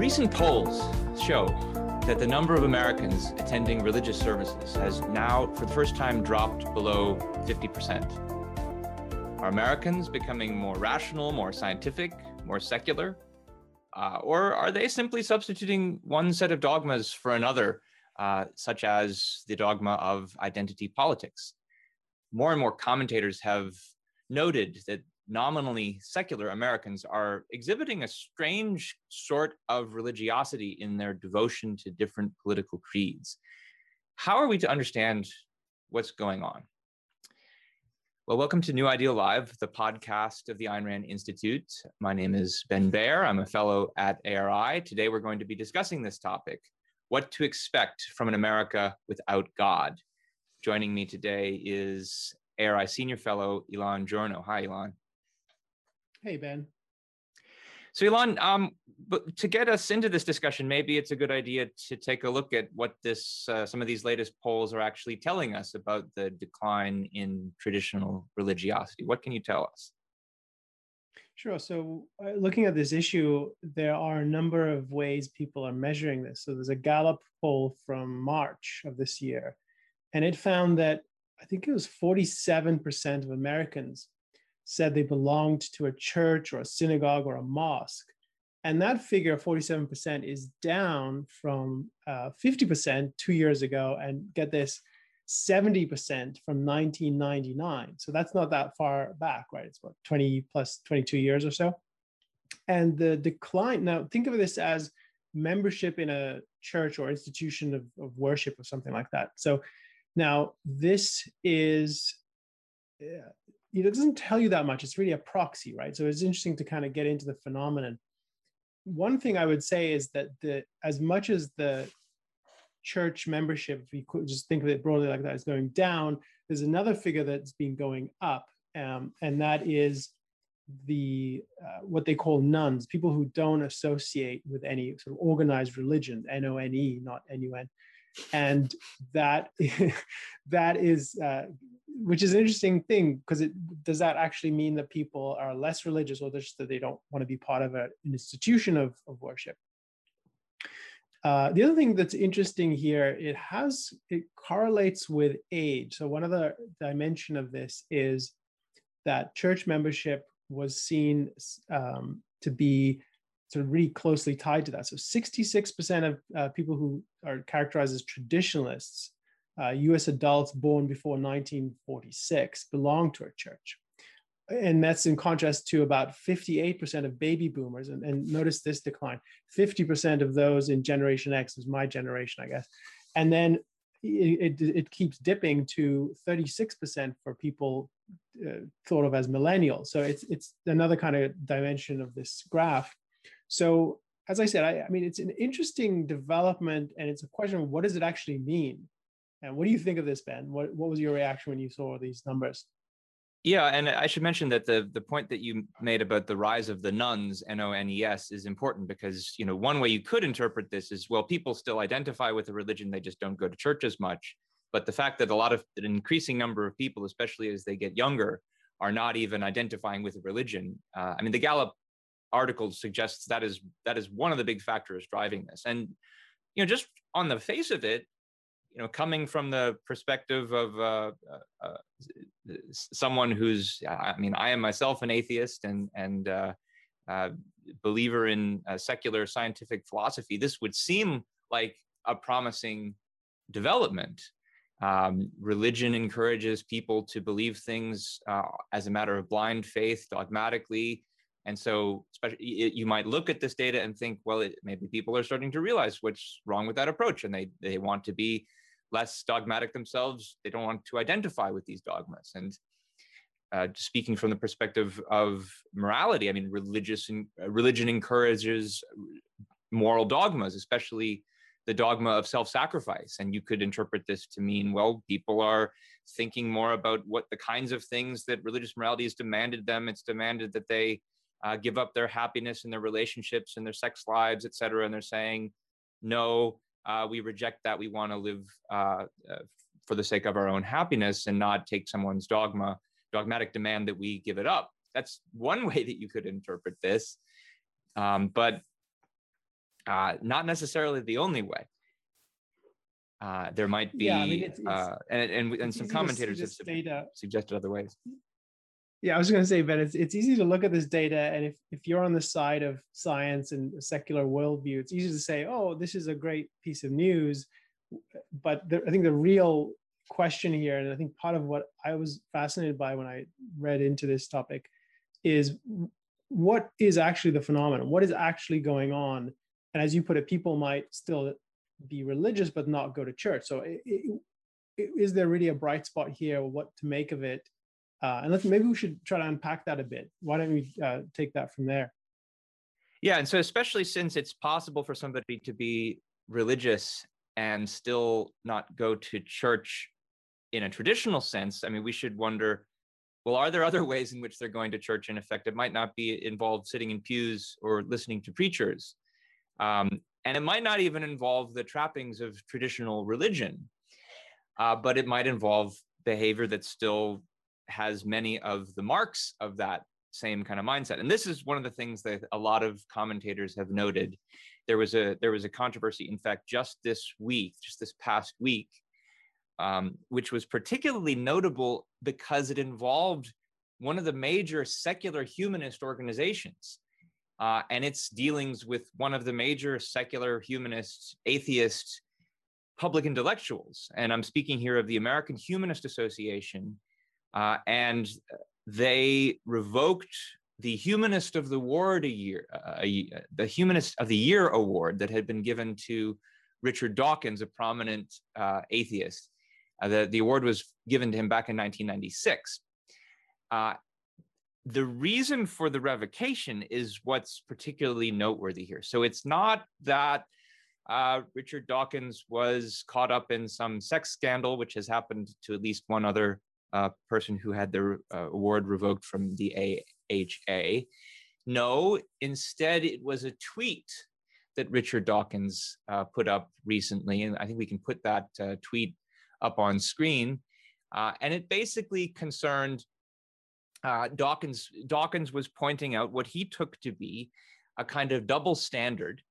Recent polls show that the number of Americans attending religious services has now, for the first time, dropped below 50%. Are Americans becoming more rational, more scientific, more secular? Uh, or are they simply substituting one set of dogmas for another, uh, such as the dogma of identity politics? More and more commentators have noted that nominally secular Americans are exhibiting a strange sort of religiosity in their devotion to different political creeds. How are we to understand what's going on? Well, welcome to New Ideal Live, the podcast of the Ayn Rand Institute. My name is Ben Bayer. I'm a fellow at ARI. Today, we're going to be discussing this topic what to expect from an America without God. Joining me today is ARI Senior Fellow Elan Journo. Hi, Elan. Hey, Ben. So, Elan, um, but to get us into this discussion, maybe it's a good idea to take a look at what this, uh, some of these latest polls are actually telling us about the decline in traditional religiosity. What can you tell us? Sure. So, uh, looking at this issue, there are a number of ways people are measuring this. So, there's a Gallup poll from March of this year, and it found that I think it was 47% of Americans said they belonged to a church or a synagogue or a mosque. And that figure, 47%, is down from uh, 50% two years ago. And get this, 70% from 1999. So that's not that far back, right? It's what, 20 plus 22 years or so. And the decline, now think of this as membership in a church or institution of, of worship or something like that. So now this is uh, it doesn't tell you that much. It's really a proxy, right? So it's interesting to kind of get into the phenomenon. One thing I would say is that the as much as the church membership, if you could just think of it broadly like that, is going down, there's another figure that's been going up, um, and that is the uh, what they call nones, people who don't associate with any sort of organized religion, N O N E, not N U N, and that that is uh, which is an interesting thing because it does that actually mean that people are less religious or just that they don't want to be part of an institution of, of worship? Uh, the other thing that's interesting here it has it correlates with age. So one of the dimension of this is that church membership was seen um, to be sort of really closely tied to that so 66% of uh, people who are characterized as traditionalists uh, US adults born before 1946 belong to a church. And that's in contrast to about 58% of baby boomers. And, and notice this decline 50% of those in Generation X is my generation, I guess. And then it, it, it keeps dipping to 36% for people uh, thought of as millennials. So it's, it's another kind of dimension of this graph. So as I said, I, I mean, it's an interesting development and it's a question of what does it actually mean? And what do you think of this, Ben? What, what was your reaction when you saw these numbers? Yeah, and I should mention that the the point that you made about the rise of the nones, N O N E S, is important because you know one way you could interpret this is well, people still identify with a religion, they just don't go to church as much. But the fact that a lot of an increasing number of people, especially as they get younger, are not even identifying with a religion. Uh, I mean, the Gallup article suggests that is that is one of the big factors driving this. And you know, just on the face of it, you know, coming from the perspective of uh, uh, uh, someone who's, I mean, I am myself an atheist and and uh, uh, believer in secular scientific philosophy, this would seem like a promising development. Um, religion encourages people to believe things uh, as a matter of blind faith, dogmatically. And so, you might look at this data and think, well, it, maybe people are starting to realize what's wrong with that approach, and they they want to be less dogmatic themselves. They don't want to identify with these dogmas. And uh, speaking from the perspective of morality, I mean, religious religion encourages moral dogmas, especially the dogma of self-sacrifice. And you could interpret this to mean, well, people are thinking more about what the kinds of things that religious morality has demanded them. It's demanded that they uh, give up their happiness and their relationships and their sex lives, et cetera. And they're saying, no, uh, we reject that. We want to live uh, uh, for the sake of our own happiness and not take someone's dogma, dogmatic demand that we give it up. That's one way that you could interpret this. Um, but uh, not necessarily the only way. Uh, there might be, yeah, I mean, it's, it's, uh, and, and, and some commentators have suggested other ways. Yeah, I was going to say, Ben, it's, it's easy to look at this data. And if, if you're on the side of science and secular worldview, it's easy to say, oh, this is a great piece of news. But the, I think the real question here, and I think part of what I was fascinated by when I read into this topic, is what is actually the phenomenon? What is actually going on? And as you put it, people might still be religious but not go to church. So it, it, is there really a bright spot here? What to make of it? Uh, and let's maybe we should try to unpack that a bit. Why don't we uh, take that from there? Yeah, and so especially since it's possible for somebody to be religious and still not go to church in a traditional sense, I mean, we should wonder well, are there other ways in which they're going to church? In effect, it might not be involved sitting in pews or listening to preachers. Um, and it might not even involve the trappings of traditional religion, uh, but it might involve behavior that's still has many of the marks of that same kind of mindset. And this is one of the things that a lot of commentators have noted. There was a there was a controversy, in fact, just this week, just this past week, um, which was particularly notable because it involved one of the major secular humanist organizations uh, and its dealings with one of the major secular humanist atheist public intellectuals and i'm speaking here of the american humanist association uh, and they revoked the humanist of the award a year uh, the humanist of the year award that had been given to richard dawkins a prominent uh, atheist uh, the, the award was given to him back in 1996. Uh, the reason for the revocation is what's particularly noteworthy here. So it's not that uh, Richard Dawkins was caught up in some sex scandal, which has happened to at least one other uh, person who had their uh, award revoked from the AHA. No, instead, it was a tweet that Richard Dawkins uh, put up recently. And I think we can put that uh, tweet up on screen. Uh, and it basically concerned uh, Dawkins. Dawkins was pointing out what he took to be a kind of double standard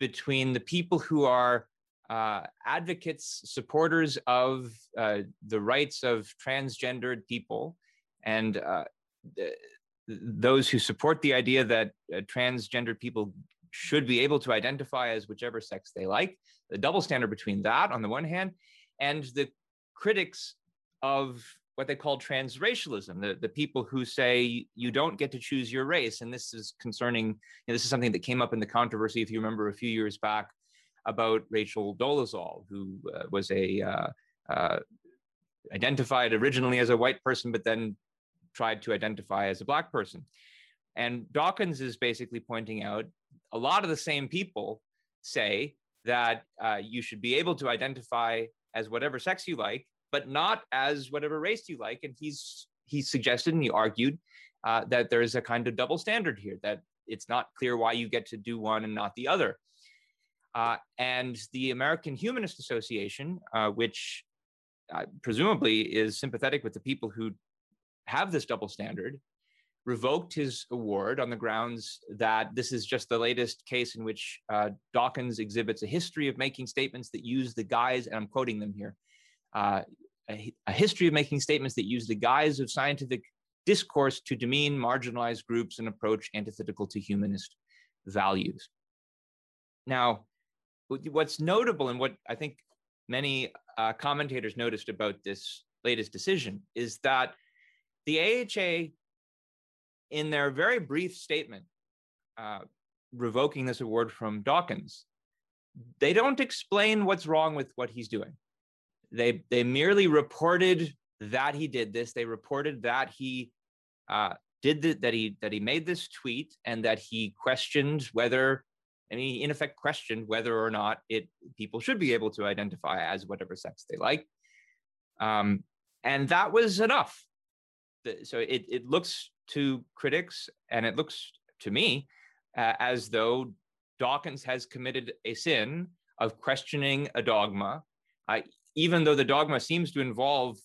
between the people who are uh, advocates, supporters of uh, the rights of transgendered people, and uh, th- those who support the idea that uh, transgendered people should be able to identify as whichever sex they like. The double standard between that on the one hand, and the critics of what they call transracialism, the, the people who say you don't get to choose your race. And this is concerning, you know, this is something that came up in the controversy, if you remember a few years back, about Rachel Dolezal, who uh, was a uh, uh, identified originally as a white person, but then tried to identify as a black person. And Dawkins is basically pointing out a lot of the same people say that uh, you should be able to identify as whatever sex you like, but not as whatever race you like. And he's he suggested and he argued uh, that there is a kind of double standard here that it's not clear why you get to do one and not the other. Uh, and the American Humanist Association, uh, which uh, presumably is sympathetic with the people who have this double standard, revoked his award on the grounds that this is just the latest case in which uh, Dawkins exhibits a history of making statements that use the guise, and I'm quoting them here, uh, a, a, history of making statements that use the guise of scientific discourse to demean marginalized groups and approach antithetical to humanist values. Now, what's notable and what I think many uh, commentators noticed about this latest decision is that the AHA in their very brief statement uh, revoking this award from Dawkins, they don't explain what's wrong with what he's doing. They they merely reported that he did this. They reported that he uh, did the, that he that he made this tweet and that he questioned whether and he in effect questioned whether or not it people should be able to identify as whatever sex they like. Um, and that was enough. So it it looks to critics, and it looks to me uh, as though Dawkins has committed a sin of questioning a dogma, uh, even though the dogma seems to involve,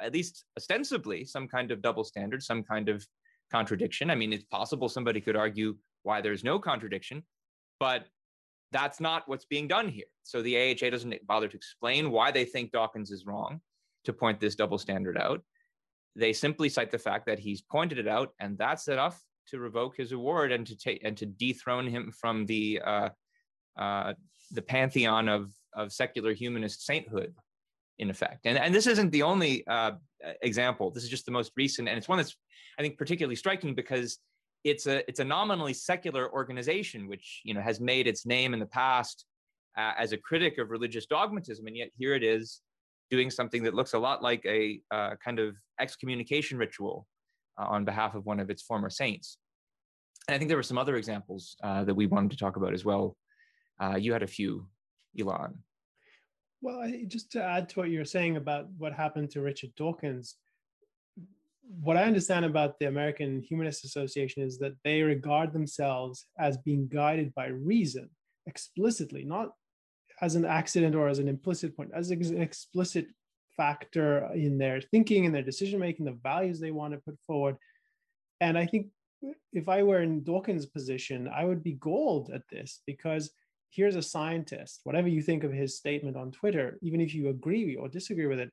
at least ostensibly, some kind of double standard, some kind of contradiction. I mean, it's possible somebody could argue why there's no contradiction, but that's not what's being done here. So the AHA doesn't bother to explain why they think Dawkins is wrong to point this double standard out. They simply cite the fact that he's pointed it out, and that's enough to revoke his award and to take and to dethrone him from the uh, uh, the pantheon of of secular humanist sainthood, in effect. And and this isn't the only uh, example. This is just the most recent, and it's one that's I think particularly striking because it's a it's a nominally secular organization which you know has made its name in the past uh, as a critic of religious dogmatism, and yet here it is doing something that looks a lot like a uh, kind of excommunication ritual uh, on behalf of one of its former saints. And I think there were some other examples uh, that we wanted to talk about as well. Uh, you had a few, Elan Well, I, just to add to what you're saying about what happened to Richard Dawkins, what I understand about the American Humanist Association is that they regard themselves as being guided by reason explicitly, not as an accident or as an implicit point, as an explicit factor in their thinking and their decision making, the values they want to put forward. And I think if I were in Dawkins' position, I would be gold at this because here's a scientist, whatever you think of his statement on Twitter, even if you agree or disagree with it,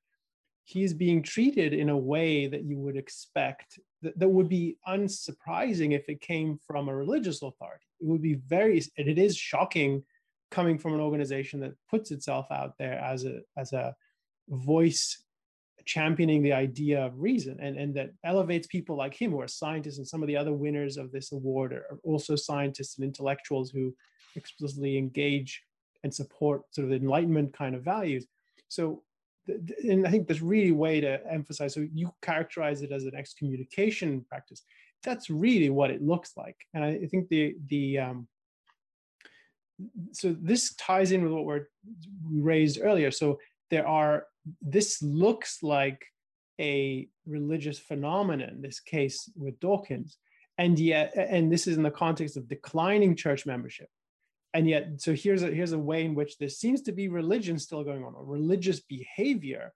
he's being treated in a way that you would expect that, that would be unsurprising if it came from a religious authority. It would be very, and it is shocking coming from an organization that puts itself out there as a as a voice championing the idea of reason and, and that elevates people like him who are scientists and some of the other winners of this award are also scientists and intellectuals who explicitly engage and support sort of the enlightenment kind of values so and i think there's really way to emphasize so you characterize it as an excommunication practice. That's really what it looks like. And i think the the um, so this ties in with what we're, we raised earlier. So there are this looks like a religious phenomenon this case with dawkins. And yet and this is in the context of declining church membership and yet so here's a here's a way in which there seems to be religion still going on or religious behavior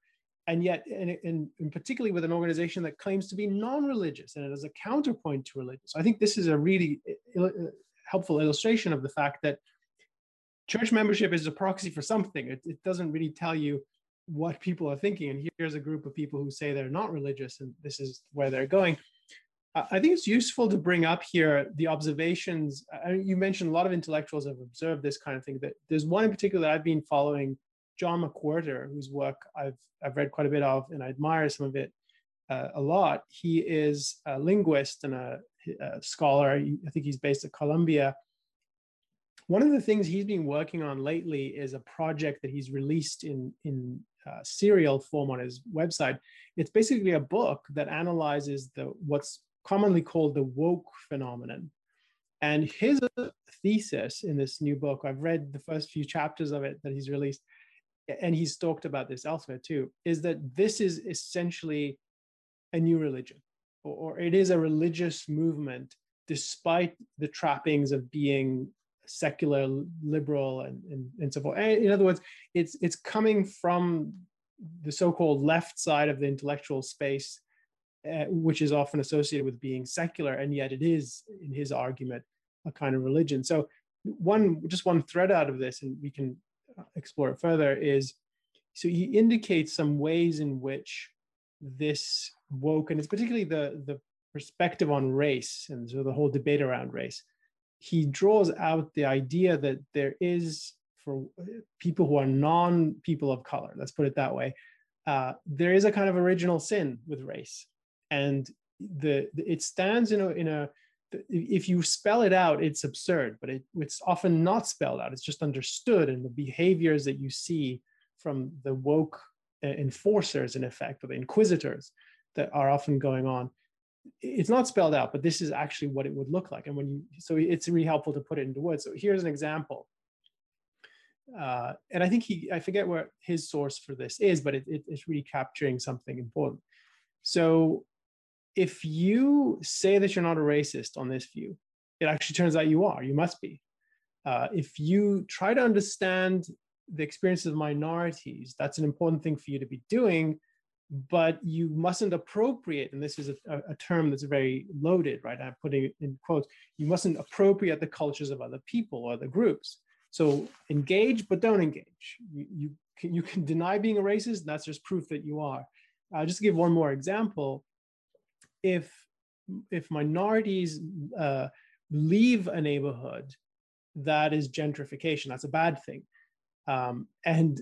and yet and, particularly with an organization that claims to be non-religious and it is a counterpoint to religion so i think this is a really uh, uh, helpful illustration of the fact that church membership is a proxy for something. It, it doesn't really tell you what people are thinking. And here's a group of people who say they're not religious and this is where they're going. I think it's useful to bring up here the observations. You mentioned a lot of intellectuals have observed this kind of thing. That there's one in particular that I've been following, John McWhorter, whose work I've I've read quite a bit of, and I admire some of it uh, a lot. He is a linguist and a, a scholar. I think he's based at Columbia, one of the things he's been working on lately is a project that he's released in, in uh, serial form on his website. It's basically a book that analyzes the what's commonly called the woke phenomenon. And his thesis in this new book, I've read the first few chapters of it that he's released, and he's talked about this elsewhere too, is that this is essentially a new religion, or, or it is a religious movement despite the trappings of being secular liberal and, and, and so forth and in other words it's it's coming from the so-called left side of the intellectual space uh, which is often associated with being secular and yet it is in his argument a kind of religion. So one just one thread out of this and we can uh, explore it further is so he indicates some ways in which this woke and it's particularly the the perspective on race and so the whole debate around race he draws out the idea that there is for people who are non people of color let's put it that way uh, there is a kind of original sin with race and the, the it stands in a in a if you spell it out it's absurd but it, it's often not spelled out it's just understood and the behaviors that you see from the woke uh, enforcers in effect or the inquisitors that are often going on it's not spelled out, but this is actually what it would look like. And when you, so it's really helpful to put it into words. So here's an example. Uh, and I think he, I forget where his source for this is, but it, it, it's really capturing something important. So if you say that you're not a racist on this view, it actually turns out you are, you must be. Uh, if you try to understand the experiences of minorities, that's an important thing for you to be doing but you mustn't appropriate, and this is a, a, term that's very loaded, right? I'm putting it in quotes. You mustn't appropriate the cultures of other people or the groups. So engage, but don't engage. You, you, can, you can deny being a racist. That's just proof that you are. Uh, just give one more example, if if minorities uh, leave a neighborhood, that is gentrification. That's a bad thing. Um, and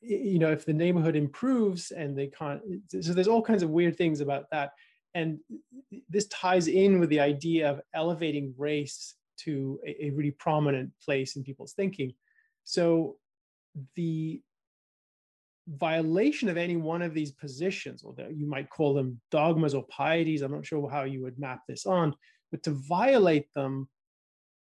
you know, if the neighborhood improves and they can't, so there's all kinds of weird things about that. And this ties in with the idea of elevating race to a, a really prominent place in people's thinking. So the violation of any one of these positions, or you might call them dogmas or pieties, I'm not sure how you would map this on, but to violate them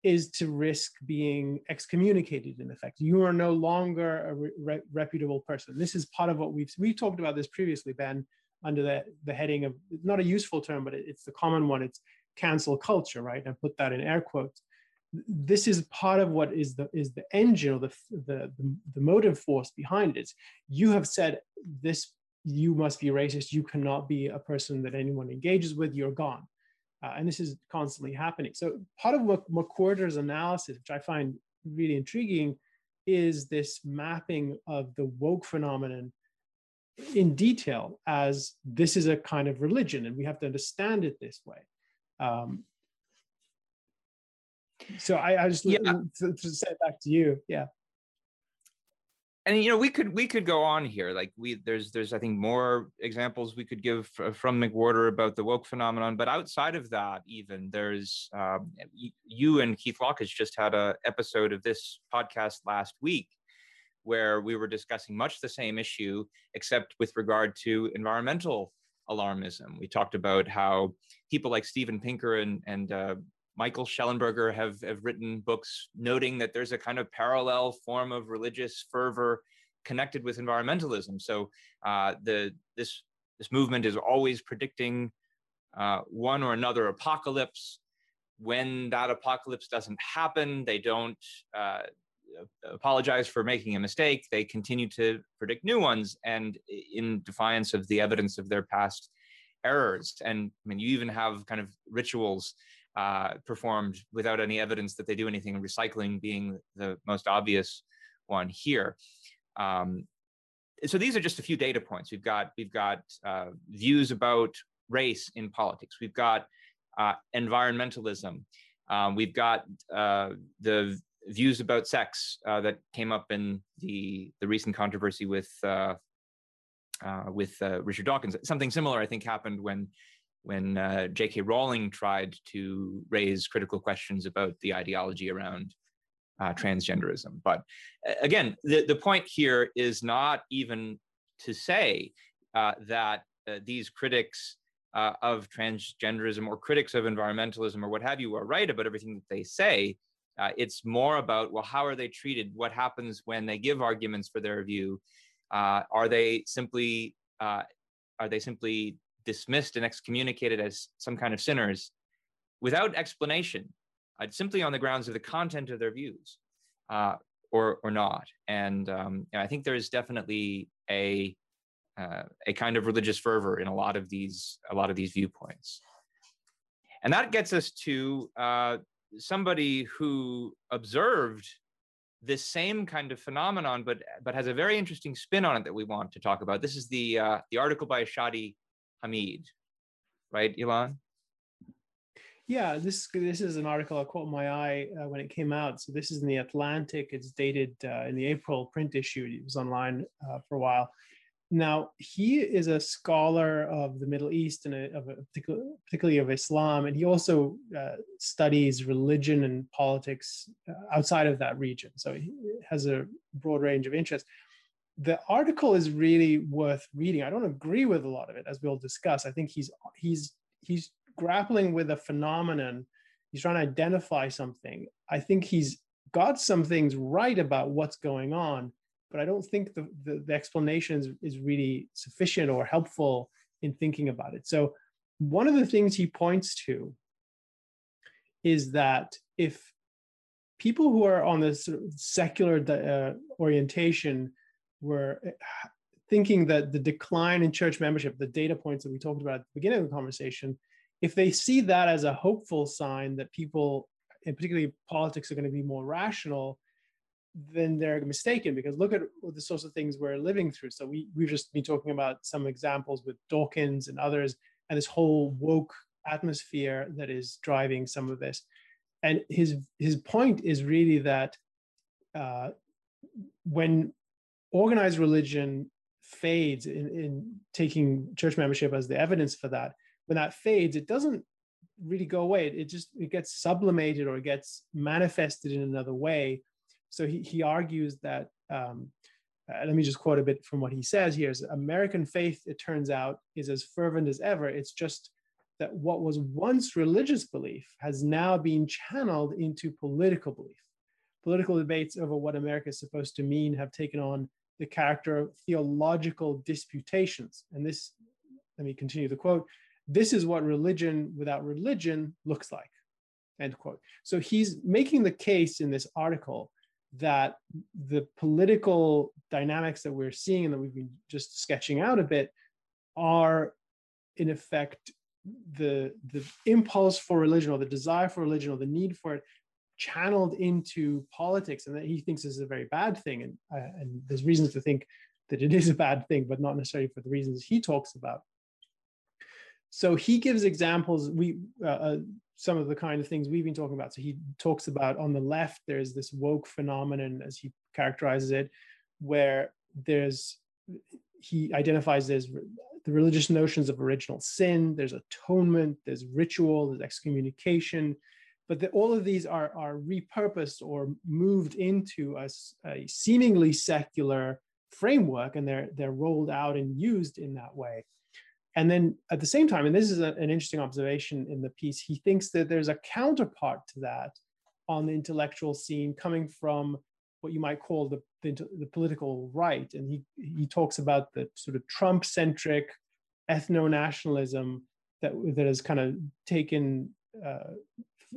is to risk being excommunicated in effect. You are no longer a re- reputable person. This is part of what we've we've talked about this previously, Ben, under the, the heading of not a useful term, but it's the common one. It's cancel culture, right? I put that in air quotes. This is part of what is the is the engine or the the the, motive force behind it. You have said this. You must be racist. You cannot be a person that anyone engages with. You're gone uh, and this is constantly happening. So part of what McWhorter's analysis, which I find really intriguing, is this mapping of the woke phenomenon in detail as this is a kind of religion and we have to understand it this way. Um, so I, I just yeah. to, to say it back to you. Yeah and you know we could we could go on here like we there's there's i think more examples we could give from mcwhorter about the woke phenomenon but outside of that even there's um, you and keith has just had a episode of this podcast last week where we were discussing much the same issue except with regard to environmental alarmism we talked about how people like steven pinker and and uh, Michael Shellenberger have, have written books noting that there's a kind of parallel form of religious fervor connected with environmentalism. So uh, the this this movement is always predicting uh, one or another apocalypse. When that apocalypse doesn't happen, they don't uh, apologize for making a mistake. They continue to predict new ones, and in defiance of the evidence of their past errors. And I mean, you even have kind of rituals uh, performed without any evidence that they do anything, recycling being the most obvious one here. Um, so these are just a few data points. We've got we've got uh, views about race in politics. We've got uh, environmentalism. Um, we've got uh, the views about sex uh, that came up in the the recent controversy with uh, with Richard Dawkins. Something similar, I think, happened when when uh, J.K. Rowling tried to raise critical questions about the ideology around uh, transgenderism. But again, the, the point here is not even to say uh, that uh, these critics uh, of transgenderism or critics of environmentalism or what have you are right about everything that they say. Uh, it's more about, well, how are they treated? What happens when they give arguments for their view? are they simply are they simply dismissed and excommunicated as some kind of sinners without explanation, uh, simply on the grounds of the content of their views uh, or, or not. And, um, I think there is definitely a, uh, a kind of religious fervor in a lot of these, a lot of these viewpoints. And that gets us to uh, somebody who observed this same kind of phenomenon, but but has a very interesting spin on it that we want to talk about. This is the uh, the article by Shadi Hamid, right, Elan? Yeah, this this is an article I caught my eye uh, when it came out. So this is in the Atlantic. It's dated uh, in the April print issue. It was online uh, for a while. Now he is a scholar of the Middle East and a, of a particular, particularly of Islam, and he also uh, studies religion and politics uh, outside of that region. So he has a broad range of interests the article is really worth reading. I don't agree with a lot of it, as we'll discuss. I think he's he's he's grappling with a phenomenon. He's trying to identify something. I think he's got some things right about what's going on, but I don't think the, the, the explanation is, is really sufficient or helpful in thinking about it. So one of the things he points to is that if people who are on this secular uh, orientation were eh, thinking that the decline in church membership, the data points that we talked about at the beginning of the conversation, if they see that as a hopeful sign that people, and particularly politics, are going to be more rational, then they're mistaken because look at the sorts of things we're living through. So we we've just been talking about some examples with Dawkins and others, and this whole woke atmosphere that is driving some of this. And his his point is really that uh, when organized religion fades in, in taking church membership as the evidence for that, when that fades, it doesn't really go away. It it just it gets sublimated or it gets manifested in another way. So he, he argues that um, uh, let me just quote a bit from what he says here is American faith, it turns out, is as fervent as ever. It's just that what was once religious belief has now been channeled into political belief. Political debates over what America is supposed to mean have taken on the character of theological disputations. And this, let me continue the quote this is what religion without religion looks like, end quote. So he's making the case in this article that the political dynamics that we're seeing and that we've been just sketching out a bit are in effect the the impulse for religion or the desire for religion or the need for it channeled into politics and that he thinks this is a very bad thing. And uh, and there's reasons to think that it is a bad thing but not necessarily for the reasons he talks about. So he gives examples. We uh, uh, some of the kind of things we've been talking about. So he talks about on the left there's this woke phenomenon as he characterizes it where there's he identifies there's the religious notions of original sin there's atonement there's ritual there's excommunication but the, all of these are, are repurposed or moved into a, a seemingly secular framework and they're they're rolled out and used in that way and then at the same time, and this is a, an interesting observation in the piece, he thinks that there's a counterpart to that on the intellectual scene coming from what you might call the, the, the political right. And he, he talks about the sort of Trump centric ethno nationalism that, that has kind of taken uh,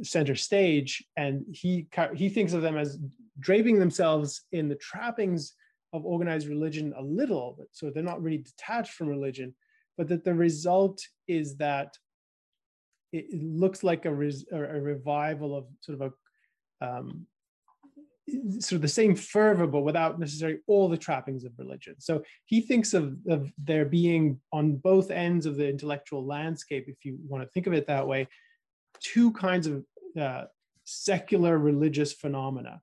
center stage. And he, he thinks of them as draping themselves in the trappings of organized religion a little, but so they're not really detached from religion but that the result is that it, it looks like a, res, a, revival of sort of a um, sort of the same fervor, but without necessarily all the trappings of religion. So he thinks of, of there being on both ends of the intellectual landscape, if you want to think of it that way, two kinds of uh, secular religious phenomena.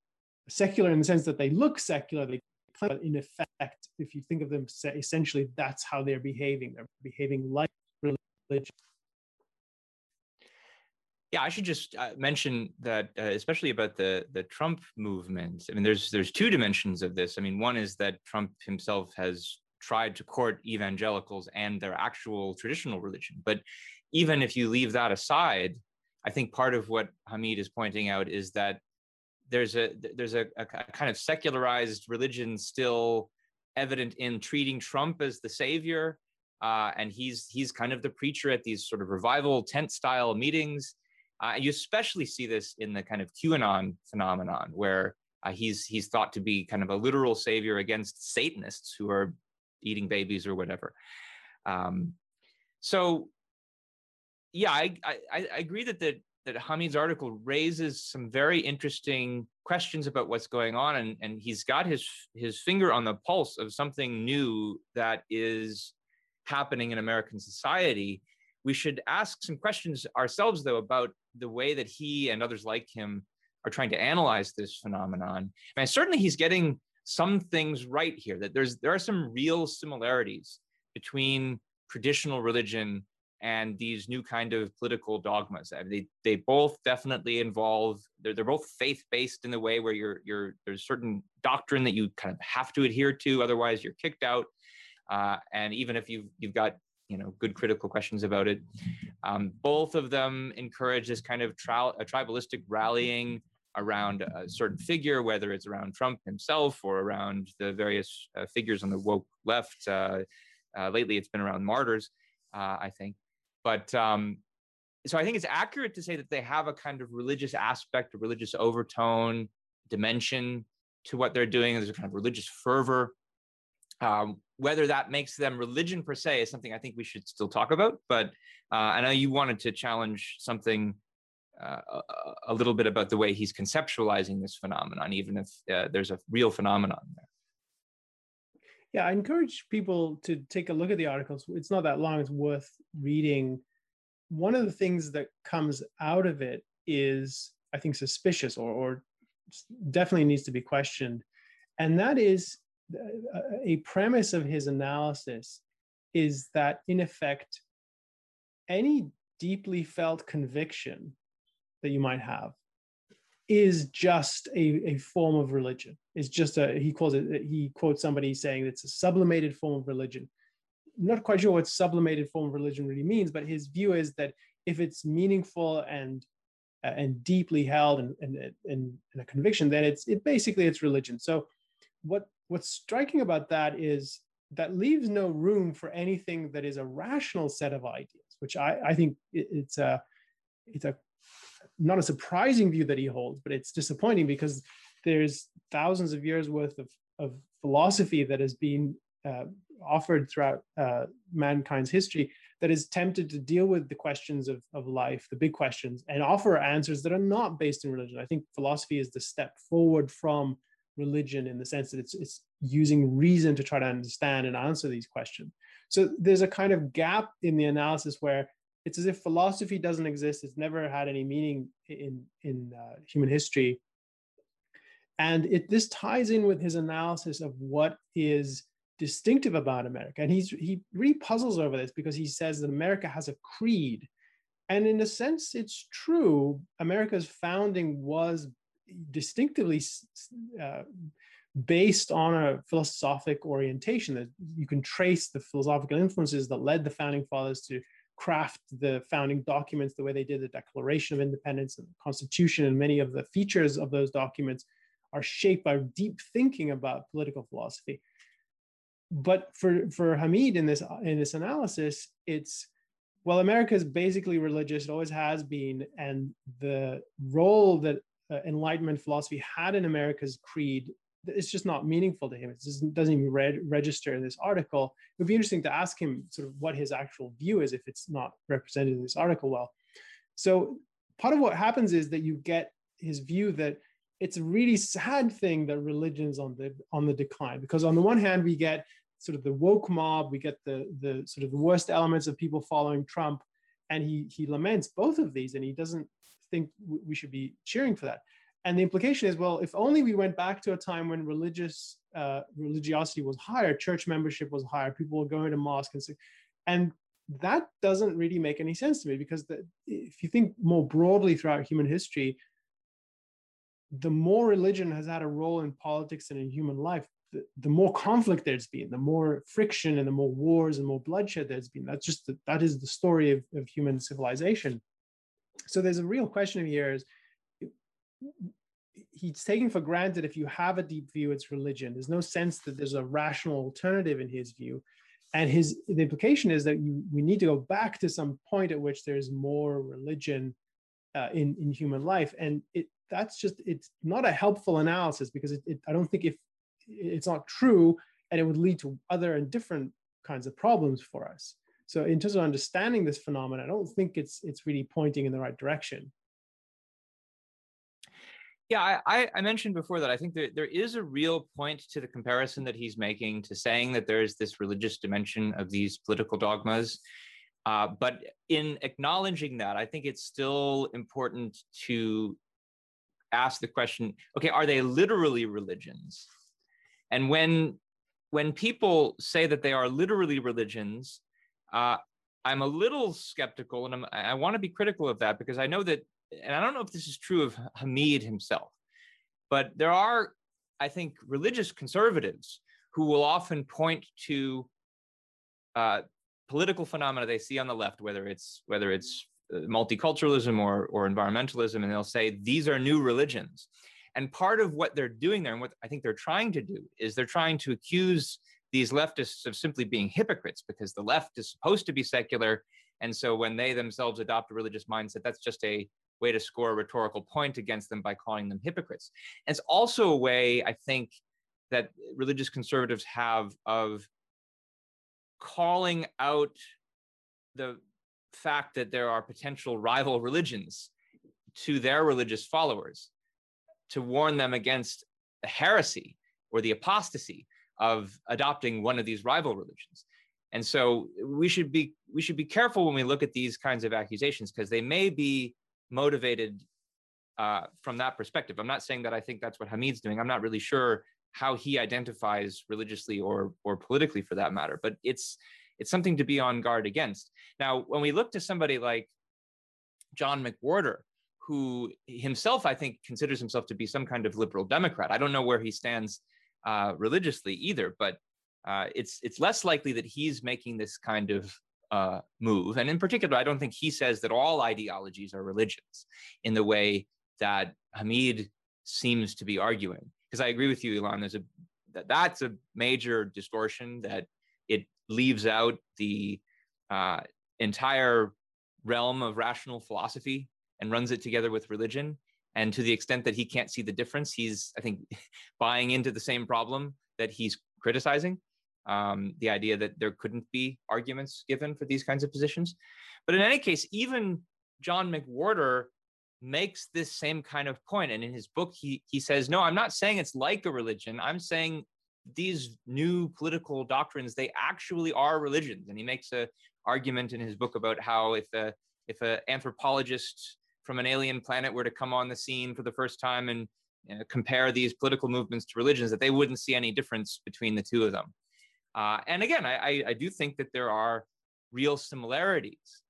Secular in the sense that they look secular, they but in effect, if you think of them, essentially that's how they're behaving. They're behaving like religion. Yeah, I should just uh, mention that, uh, especially about the the Trump movement. I mean, there's there's two dimensions of this. I mean, one is that Trump himself has tried to court evangelicals and their actual traditional religion. But even if you leave that aside, I think part of what Hamid is pointing out is that there's a there's a, a, kind of secularized religion still evident in treating Trump as the savior, uh, and he's he's kind of the preacher at these sort of revival tent style meetings. Uh, you especially see this in the kind of QAnon phenomenon, where uh, he's he's thought to be kind of a literal savior against Satanists who are eating babies or whatever. Um, so, yeah, I, I, I agree that the that Hamid's article raises some very interesting questions about what's going on, and, and he's got his his finger on the pulse of something new that is happening in American society. We should ask some questions ourselves, though, about the way that he and others like him are trying to analyze this phenomenon. And certainly, he's getting some things right here. That there's there are some real similarities between traditional religion and these new kind of political dogmas. I mean, they they both definitely involve they're, they're both faith based in the way where you're you're there's certain doctrine that you kind of have to adhere to, otherwise you're kicked out. Uh, and even if you've you've got you know good critical questions about it, um, both of them encourage this kind of tri- tribalistic rallying around a certain figure, whether it's around Trump himself or around the various uh, figures on the woke left. Uh, uh lately, it's been around martyrs, uh, I think. But um, so I think it's accurate to say that they have a kind of religious aspect, a religious overtone, dimension to what they're doing. There's a kind of religious fervor. Um, whether that makes them religion per se is something I think we should still talk about. But uh, I know you wanted to challenge something uh, a, a, little bit about the way he's conceptualizing this phenomenon, even if uh, there's a real phenomenon there. Yeah, I encourage people to take a look at the articles. It's not that long, it's worth reading. One of the things that comes out of it is, I think, suspicious or, or definitely needs to be questioned. And that is uh, a premise of his analysis is that, in effect, any deeply felt conviction that you might have is just a, a form of religion. It's just a, he calls it, he quotes somebody saying it's a sublimated form of religion. not quite sure what sublimated form of religion really means, but his view is that if it's meaningful and uh, and deeply held and, and, and, and a conviction, then it's it basically it's religion. So what what's striking about that is that leaves no room for anything that is a rational set of ideas, which I, I think it, it's a it's a not a surprising view that he holds, but it's disappointing because there's thousands of years worth of, of philosophy that has been uh, offered throughout uh, mankind's history that is tempted to deal with the questions of, of life, the big questions, and offer answers that are not based in religion. I think philosophy is the step forward from religion in the sense that it's, it's using reason to try to understand and answer these questions. So there's a kind of gap in the analysis where it's as if philosophy doesn't exist. It's never had any meaning in in uh, human history, and it this ties in with his analysis of what is distinctive about America. And he's he really puzzles over this because he says that America has a creed, and in a sense, it's true. America's founding was distinctively uh, based on a philosophic orientation that you can trace the philosophical influences that led the founding fathers to craft the founding documents the way they did the Declaration of Independence and the Constitution, and many of the features of those documents are shaped by deep thinking about political philosophy. But for, for Hamid in this in this analysis, it's well, America is basically religious, it always has been, and the role that uh, Enlightenment philosophy had in America's creed it's just not meaningful to him. It doesn't even re- register in this article. It would be interesting to ask him sort of what his actual view is if it's not represented in this article well. So part of what happens is that you get his view that it's a really sad thing that religion's on the on the decline because on the one hand we get sort of the woke mob, we get the the sort of the worst elements of people following Trump, and he he laments both of these, and he doesn't think we should be cheering for that and the implication is well if only we went back to a time when religious uh, religiosity was higher church membership was higher people were going to mosque and so, and that doesn't really make any sense to me because the, if you think more broadly throughout human history the more religion has had a role in politics and in human life the, the more conflict there's been the more friction and the more wars and more bloodshed there's been. That's just the, that is the story of, of human civilization. So there's a real question here is he's taking for granted if you have a deep view, it's religion. There's no sense that there's a rational alternative in his view. And his the implication is that you, we need to go back to some point at which there's more religion uh, in in human life, and it that's just it's not a helpful analysis because it, it, I don't think if it's not true, and it would lead to other and different kinds of problems for us. So in terms of understanding this phenomenon, I don't think it's it's really pointing in the right direction. Yeah, I, I mentioned before that I think there, there is a real point to the comparison that he's making to saying that there is this religious dimension of these political dogmas. Uh, but in acknowledging that, I think it's still important to ask the question okay, are they literally religions? And when when people say that they are literally religions, uh, I'm a little skeptical and I'm, I want to be critical of that because I know that and I don't know if this is true of Hamid himself, but there are, I think, religious conservatives who will often point to uh, political phenomena they see on the left, whether it's whether it's uh, multiculturalism or or environmentalism, and they'll say these are new religions. And part of what they're doing there, and what I think they're trying to do, is they're trying to accuse these leftists of simply being hypocrites because the left is supposed to be secular. And so when they themselves adopt a religious mindset, that's just a way to score a rhetorical point against them by calling them hypocrites. And it's also a way, I think, that religious conservatives have of calling out the fact that there are potential rival religions to their religious followers to warn them against the heresy or the apostasy of adopting one of these rival religions. And so we should be we should be careful when we look at these kinds of accusations because they may be motivated uh, from that perspective. I'm not saying that I think that's what Hamid's doing. I'm not really sure how he identifies religiously or or politically for that matter. But it's it's something to be on guard against. Now, when we look to somebody like John McWhorter, who himself, I think, considers himself to be some kind of liberal Democrat. I don't know where he stands uh, religiously either, but uh, it's it's less likely that he's making this kind of uh, move. And in particular, I don't think he says that all ideologies are religions in the way that Hamid seems to be arguing. Because I agree with you, Elan. There's a that that's a major distortion that it leaves out the uh, entire realm of rational philosophy and runs it together with religion. And to the extent that he can't see the difference, he's, I think, buying into the same problem that he's criticizing um, the idea that there couldn't be arguments given for these kinds of positions. But in any case, even John McWhorter makes this same kind of point. And in his book, he, he says, no, I'm not saying it's like a religion. I'm saying these new political doctrines, they actually are religions. And he makes a argument in his book about how if a, if an anthropologist from an alien planet were to come on the scene for the first time and you know, compare these political movements to religions, that they wouldn't see any difference between the two of them. Uh, and again, I, I, do think that there are real similarities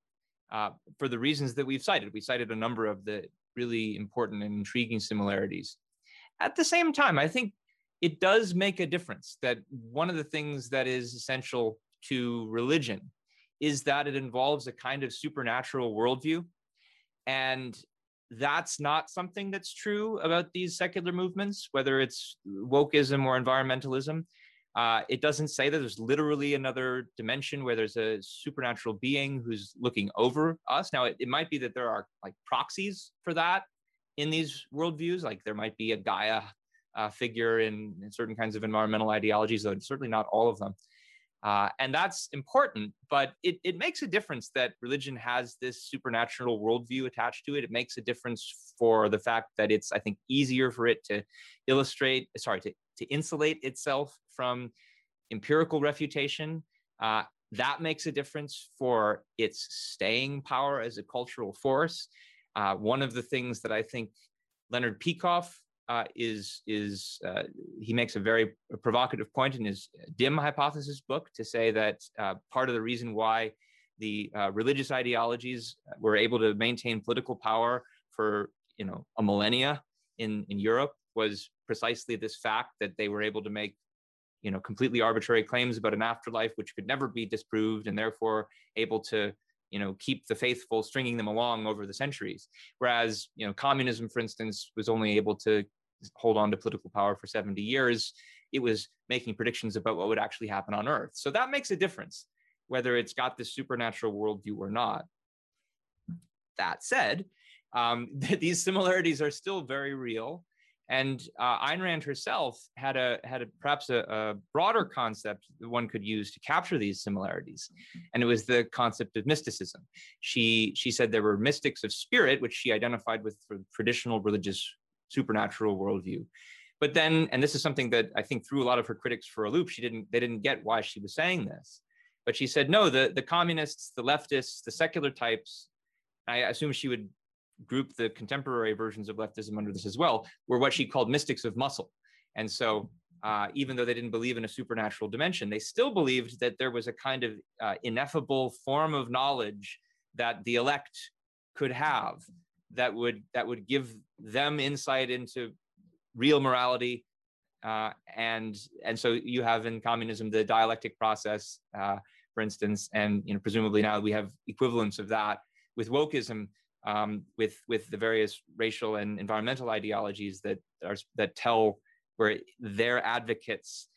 uh, for the reasons that we've cited. We cited a number of the really important and intriguing similarities. At the same time, I think it does make a difference that one of the things that is essential to religion is that it involves a kind of supernatural worldview. And that's not something that's true about these secular movements, whether it's wokeism or environmentalism. Uh, it doesn't say that there's literally another dimension where there's a supernatural being who's looking over us. Now, it, it might be that there are like proxies for that in these worldviews, like there might be a Gaia uh, figure in, in, certain kinds of environmental ideologies, though certainly not all of them. Uh, and that's important, but it, it makes a difference that religion has this supernatural worldview attached to it. It makes a difference for the fact that it's, I think, easier for it to illustrate, sorry, to to insulate itself from empirical refutation. Uh, that makes a difference for its staying power as a cultural force. Uh, one of the things that I think Leonard Peikoff uh, is is uh, he makes a very provocative point in his DIM Hypothesis book to say that uh, part of the reason why the uh, religious ideologies were able to maintain political power for you know a millennia in in Europe was precisely this fact that they were able to make you know completely arbitrary claims about an afterlife which could never be disproved and therefore able to you know keep the faithful stringing them along over the centuries. Whereas you know communism for instance was only able to hold on to political power for 70 years it was making predictions about what would actually happen on earth. So that makes a difference whether it's got this supernatural worldview or not. That said um, these similarities are still very real. And uh, Ayn Rand herself had a had a, perhaps a, a, broader concept that one could use to capture these similarities, and it was the concept of mysticism. She she said there were mystics of spirit, which she identified with traditional religious supernatural worldview. But then, and this is something that I think threw a lot of her critics for a loop. She didn't they didn't get why she was saying this, but she said no. The the communists, the leftists, the secular types. I assume she would group the contemporary versions of leftism under this as well, were what she called mystics of muscle. And so, uh, even though they didn't believe in a supernatural dimension, they still believed that there was a kind of uh, ineffable form of knowledge that the elect could have that would that would give them insight into real morality uh, and and so you have in communism the dialectic process uh, for instance and you know presumably now we have equivalents of that with wokeism um, with with the various racial and environmental ideologies that are that tell where their advocates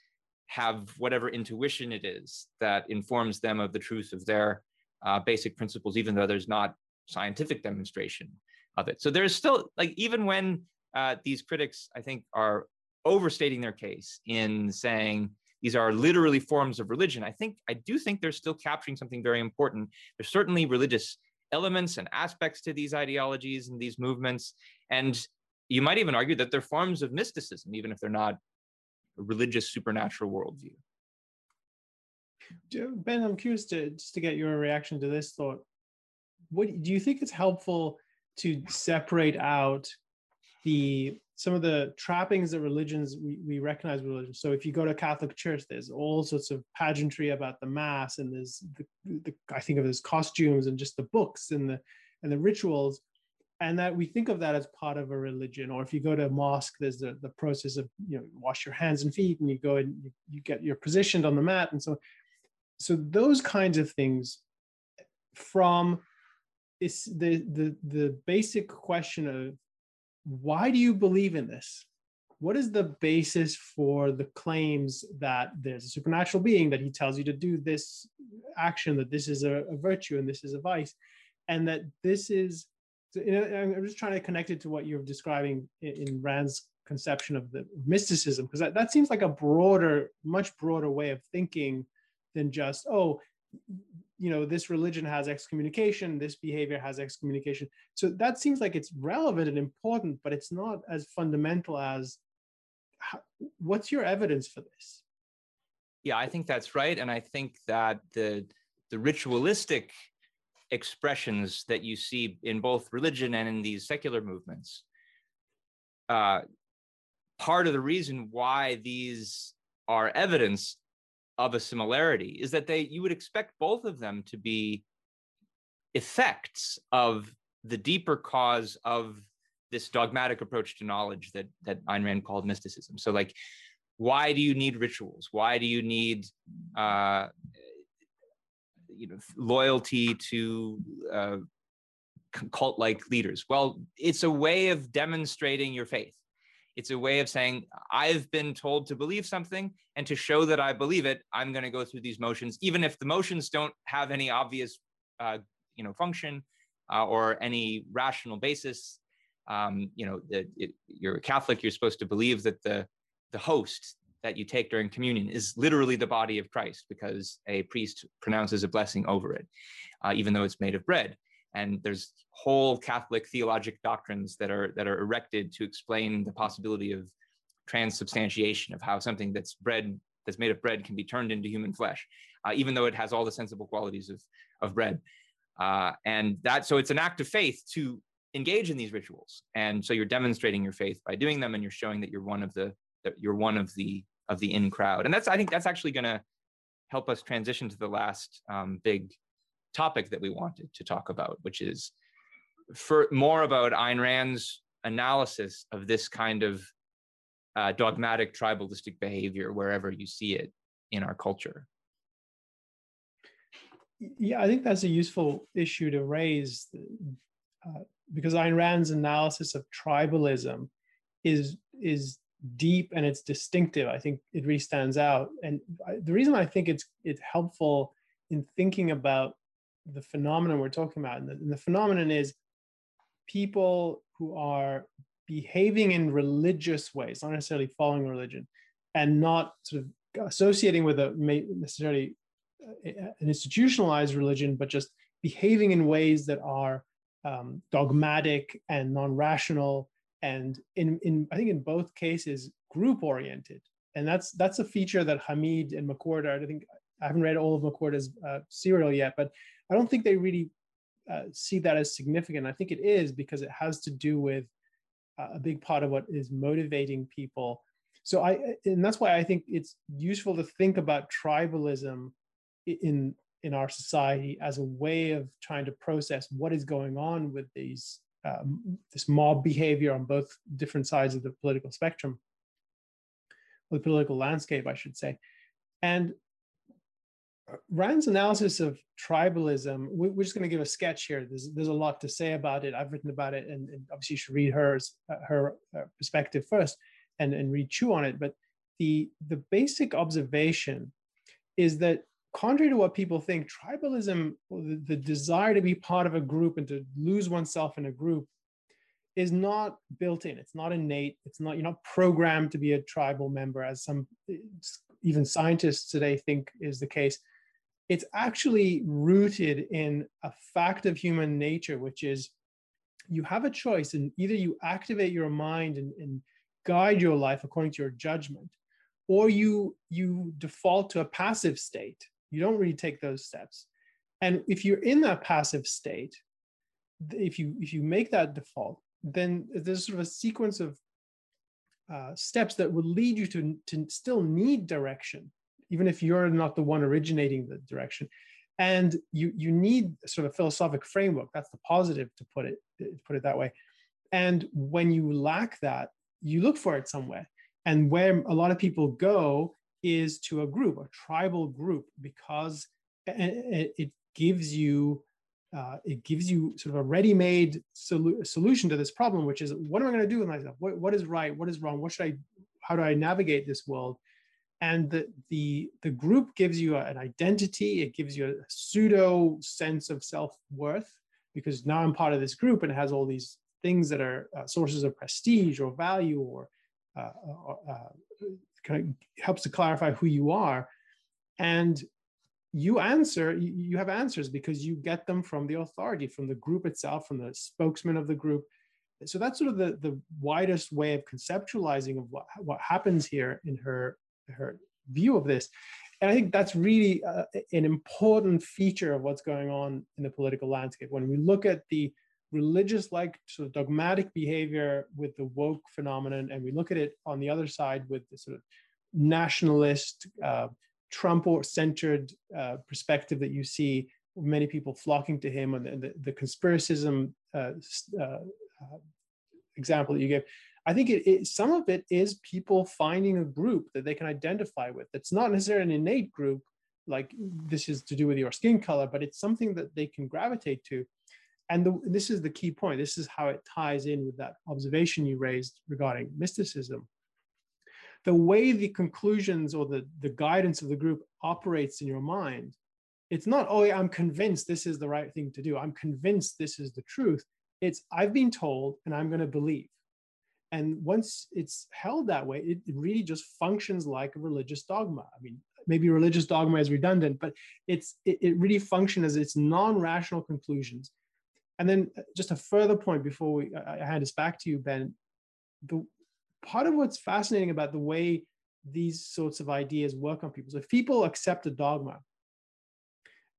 have whatever intuition it is that informs them of the truth of their uh, basic principles, even though there's not scientific demonstration of it. So there's still like even when uh, these critics, I think, are overstating their case in saying these are literally forms of religion. I think I do think they're still capturing something very important. There's certainly religious elements and aspects to these ideologies and these movements. And you might even argue that they're forms of mysticism, even if they're not a religious supernatural worldview. Ben, I'm curious to just to get your reaction to this thought. What do you think it's helpful to separate out the some of the trappings that religions we, we recognize religion. So if you go to a Catholic Church, there's all sorts of pageantry about the mass, and there's the, the I think of it as costumes and just the books and the and the rituals, and that we think of that as part of a religion. Or if you go to a mosque, there's the, the process of you know wash your hands and feet, and you go and you, you get you're positioned on the mat, and so so those kinds of things from is the the the basic question of why do you believe in this? What is the basis for the claims that there's a supernatural being, that he tells you to do this action, that this is a, a virtue and this is a vice, and that this is, you know, I'm just trying to connect it to what you're describing in, in Rand's conception of the mysticism, because that, that seems like a broader, much broader way of thinking than just, oh, you know this religion has excommunication this behavior has excommunication. So that seems like it's relevant and important but it's not as fundamental as how, what's your evidence for this? Yeah i think that's right. And i think that the the ritualistic expressions that you see in both religion and in these secular movements uh, part of the reason why these are evidence of a similarity is that they you would expect both of them to be effects of the deeper cause of this dogmatic approach to knowledge that that Ayn Rand called mysticism. So like why do you need rituals? Why do you need uh, you know loyalty to uh, cult-like leaders? Well, it's a way of demonstrating your faith. It's a way of saying, I've been told to believe something, and to show that I believe it, I'm going to go through these motions, even if the motions don't have any obvious, uh, you know, function uh, or any rational basis. Um, you know, the, it, you're a Catholic, you're supposed to believe that the the host that you take during communion is literally the body of Christ because a priest pronounces a blessing over it, uh, even though it's made of bread and there's whole Catholic theologic doctrines that are that are erected to explain the possibility of transubstantiation of how something that's bread that's made of bread can be turned into human flesh, uh, even though it has all the sensible qualities of of bread. Uh, and that so it's an act of faith to engage in these rituals, and so you're demonstrating your faith by doing them, and you're showing that you're one of the that you're one of the of the in crowd, and that's I think that's actually going to help us transition to the last um, big topic that we wanted to talk about, which is for more about Ayn Rand's analysis of this kind of uh, dogmatic tribalistic behavior wherever you see it in our culture. Yeah, I think that's a useful issue to raise uh, because Ayn Rand's analysis of tribalism is is deep and it's distinctive. I think it really stands out, and the reason I think it's it's helpful in thinking about the phenomenon we're talking about. And the, and the phenomenon is people who are behaving in religious ways, not necessarily following religion, and not sort of associating with a necessarily uh, an institutionalized religion, but just behaving in ways that are um, dogmatic and non-rational, and in in I think in both cases group oriented, and that's that's a feature that Hamid and McWhorter. I think I haven't read all of McWhorter's uh, serial yet, but I don't think they really uh, see that as significant. I think it is because it has to do with uh, a big part of what is motivating people. So I, and that's why I think it's useful to think about tribalism in in our society as a way of trying to process what is going on with these um, this mob behavior on both different sides of the political spectrum, or the political landscape, I should say. And Rand's analysis of tribalism, we're just going to give a sketch here. There's, there's a lot to say about it. I've written about it, and, and obviously you should read hers, uh, her uh, perspective first and, and read chew on it. But the, the basic observation is that contrary to what people think, tribalism, the, the desire to be part of a group and to lose oneself in a group, is not built in. It's not innate. It's not, you're not programmed to be a tribal member, as some even scientists today think is the case it's actually rooted in a fact of human nature, which is you have a choice, and either you activate your mind and, and guide your life according to your judgment, or you you default to a passive state. You don't really take those steps. And if you're in that passive state, if you if you make that default, then there's sort of a sequence of uh, steps that will lead you to, to still need direction, even if you're not the one originating the direction. And you you need sort of philosophic framework. That's the positive to put it to put it that way. And when you lack that, you look for it somewhere. And where a lot of people go is to a group, a tribal group, because it gives you uh, it gives you sort of a ready-made solu- solution to this problem, which is what am I going to do with myself? What, what is right? What is wrong? What should I? How do I navigate this world? And the the the group gives you an identity. It gives you a pseudo sense of self worth because now I'm part of this group and it has all these things that are uh, sources of prestige or value or uh, uh, kind of helps to clarify who you are. And you answer you have answers because you get them from the authority from the group itself from the spokesman of the group so that's sort of the, the widest way of conceptualizing of what, what happens here in her her view of this and i think that's really uh, an important feature of what's going on in the political landscape when we look at the religious like sort of dogmatic behavior with the woke phenomenon and we look at it on the other side with the sort of nationalist uh, Trump centered uh, perspective that you see many people flocking to him and the, the, the conspiracism uh, uh, uh, example that you gave. I think it, it, some of it is people finding a group that they can identify with. It's not necessarily an innate group, like this is to do with your skin color, but it's something that they can gravitate to. And the, this is the key point. This is how it ties in with that observation you raised regarding mysticism the way the conclusions or the, the guidance of the group operates in your mind, it's not, oh, yeah, I'm convinced this is the right thing to do. I'm convinced this is the truth. It's, I've been told and I'm going to believe. And once it's held that way, it, really just functions like a religious dogma. I mean, maybe religious dogma is redundant, but it's it, it really functions as its non-rational conclusions. And then uh, just a further point before we I hand this back to you, Ben. The part of what's fascinating about the way these sorts of ideas work on people. So if people accept a dogma,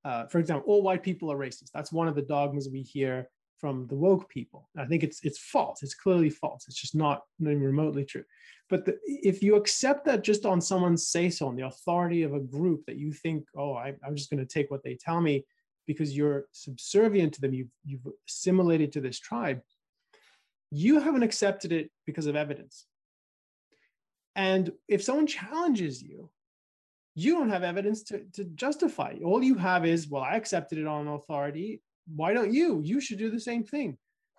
uh, for example, all white people are racist. That's one of the dogmas we hear from the woke people. I think it's it's false. It's clearly false. It's just not, remotely true. But the, if you accept that just on someone's say so, on the authority of a group that you think, oh, I, I'm just going to take what they tell me because you're subservient to them, you've, you've assimilated to this tribe, you haven't accepted it because of evidence. And if someone challenges you, you don't have evidence to, to justify. All you have is, well, I accepted it on authority. Why don't you? You should do the same thing.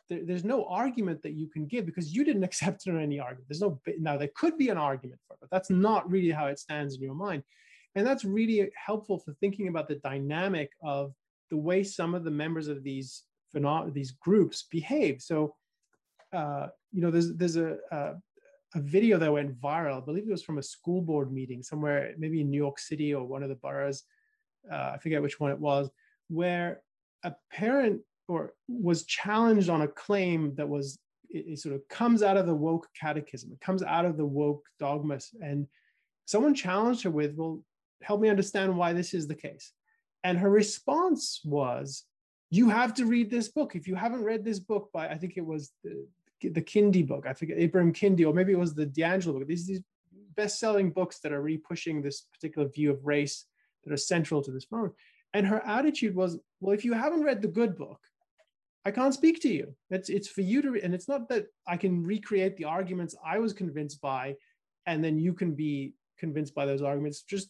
There, there's no argument that you can give because you didn't accept it on any argument. There's no, now there could be an argument for it, but that's not really how it stands in your mind. And that's really helpful for thinking about the dynamic of the way some of the members of these these groups behave. So, uh, you know, there's there's a, a a video that went viral. I believe it was from a school board meeting somewhere, maybe in New York City or one of the boroughs. Uh, I forget which one it was, where a parent or was challenged on a claim that was it, it sort of comes out of the woke catechism. It comes out of the woke dogmas, and someone challenged her with, "Well, help me understand why this is the case." And her response was, "You have to read this book. If you haven't read this book by, I think it was the, the Kendi book. I forget Ibram Kendi, or maybe it was the DiAngelo book. These these best-selling books that are really pushing this particular view of race that are central to this moment. And her attitude was, well, if you haven't read the good book, I can't speak to you. It's it's for you to, re- and it's not that I can recreate the arguments I was convinced by, and then you can be convinced by those arguments. Just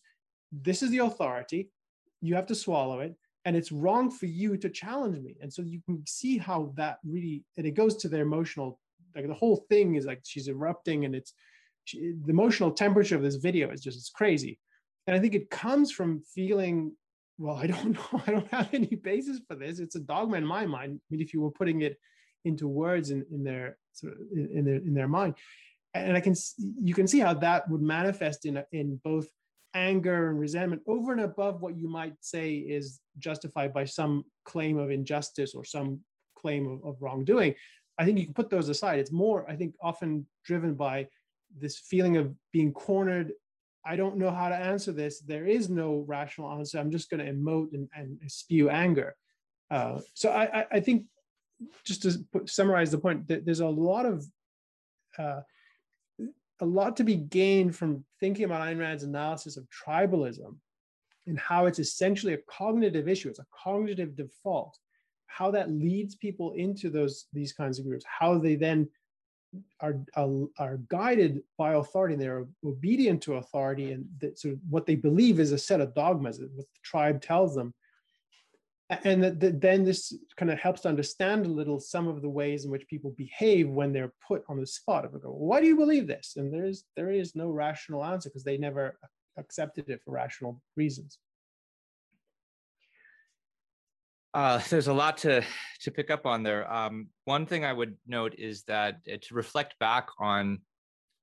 this is the authority. You have to swallow it and it's wrong for you to challenge me and so you can see how that really and it goes to their emotional like the whole thing is like she's erupting and it's she, the emotional temperature of this video is just it's crazy and i think it comes from feeling well i don't know i don't have any basis for this it's a dogma in my mind i mean if you were putting it into words in, in their sort of in, in their in their mind and i can you can see how that would manifest in in both anger and resentment over and above what you might say is justified by some claim of injustice or some claim of, of wrongdoing. I think you can put those aside. It's more, I think, often driven by this feeling of being cornered. I don't know how to answer this. There is no rational answer. I'm just going to emote and, and spew anger. Uh, so I, I, think, just to put, summarize the point, there's a lot of uh, a lot to be gained from thinking about Ayn Rand's analysis of tribalism and how it's essentially a cognitive issue. It's a cognitive default. How that leads people into those these kinds of groups. How they then are are, are guided by authority. And they're obedient to authority, and that so what they believe is a set of dogmas. What the tribe tells them, and that, that then this kind of helps to understand a little some of the ways in which people behave when they're put on the spot of go well, why do you believe this and there is there is no rational answer because they never accepted it for rational reasons uh, there's a lot to to pick up on there um, one thing i would note is that uh, to reflect back on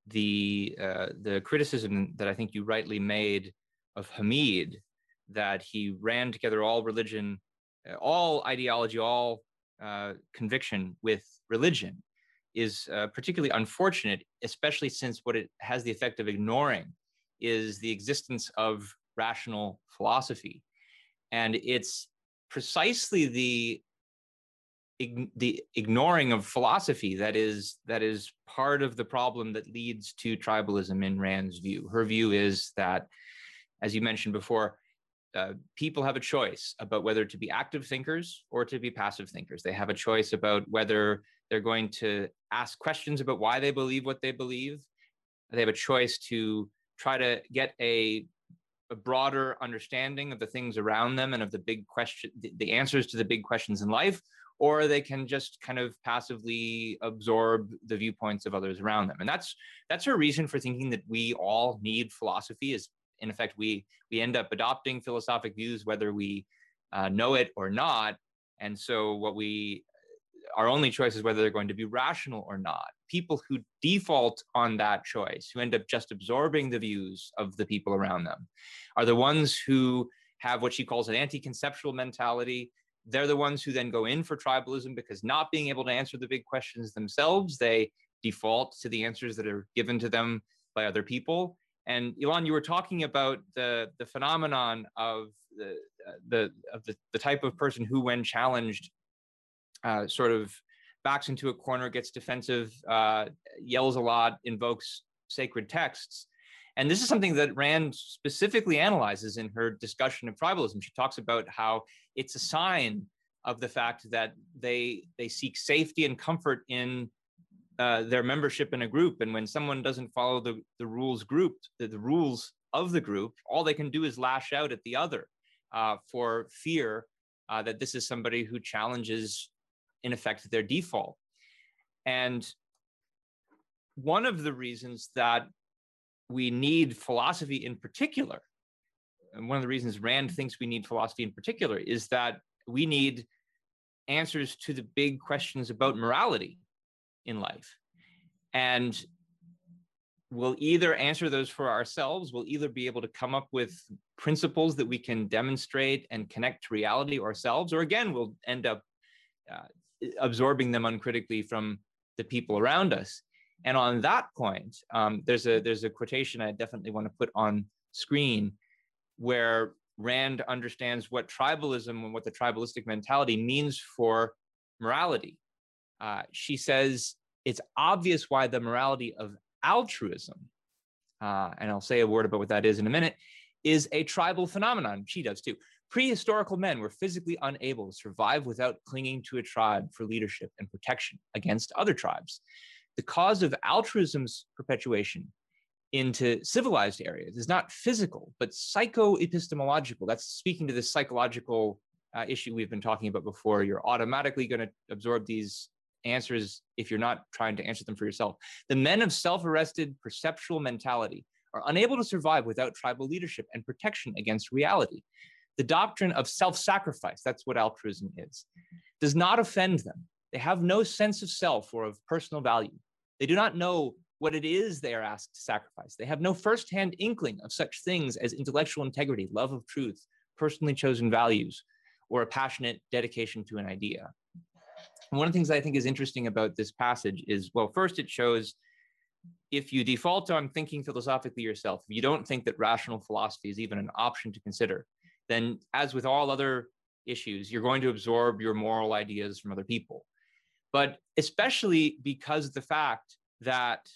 the uh, the criticism that i think you rightly made of hamid that he ran together all religion uh, all ideology, all uh, conviction with religion is uh, particularly unfortunate, especially since what it has the effect of ignoring is the existence of rational philosophy. And it's precisely the the ignoring of philosophy that is that is part of the problem that leads to tribalism in Rand's view. Her view is that, as you mentioned before, uh, people have a choice about whether to be active thinkers or to be passive thinkers. They have a choice about whether they're going to ask questions about why they believe what they believe. They have a choice to try to get a, a broader understanding of the things around them and of the big question, the, answers to the big questions in life, or they can just kind of passively absorb the viewpoints of others around them. And that's that's her reason for thinking that we all need philosophy is in effect, we we end up adopting philosophic views whether we uh, know it or not. And so, what we our only choice is whether they're going to be rational or not. People who default on that choice, who end up just absorbing the views of the people around them, are the ones who have what she calls an anti conceptual mentality. They're the ones who then go in for tribalism because not being able to answer the big questions themselves, they default to the answers that are given to them by other people. And Elan, you were talking about the the phenomenon of the uh, the of the, the type of person who, when challenged, uh, sort of backs into a corner, gets defensive, uh, yells a lot, invokes sacred texts. And this is something that Rand specifically analyzes in her discussion of tribalism. She talks about how it's a sign of the fact that they they seek safety and comfort in uh, their membership in a group. And when someone doesn't follow the, the rules group, the, the rules of the group, all they can do is lash out at the other uh, for fear uh, that this is somebody who challenges, in effect, their default. And one of the reasons that we need philosophy in particular, and one of the reasons Rand thinks we need philosophy in particular, is that we need answers to the big questions about morality in life. And we'll either answer those for ourselves, we'll either be able to come up with principles that we can demonstrate and connect to reality ourselves, or again, we'll end up uh, absorbing them uncritically from the people around us. And on that point, um, there's a there's a quotation I definitely want to put on screen where Rand understands what tribalism and what the tribalistic mentality means for morality. Uh, she says it's obvious why the morality of altruism, uh, and I'll say a word about what that is in a minute, is a tribal phenomenon. She does too. Prehistorical men were physically unable to survive without clinging to a tribe for leadership and protection against other tribes. The cause of altruism's perpetuation into civilized areas is not physical, but psycho-epistemological. That's speaking to this psychological uh, issue we've been talking about before. You're automatically going to absorb these answers if you're not trying to answer them for yourself. The men of self arrested perceptual mentality are unable to survive without tribal leadership and protection against reality. The doctrine of self sacrifice, that's what altruism is, does not offend them. They have no sense of self or of personal value. They do not know what it is they are asked to sacrifice. They have no firsthand inkling of such things as intellectual integrity, love of truth, personally chosen values, or a passionate dedication to an idea. And one of the things I think is interesting about this passage is well, first, it shows if you default on thinking philosophically yourself, if you don't think that rational philosophy is even an option to consider, then as with all other issues, you're going to absorb your moral ideas from other people. But especially because of the fact that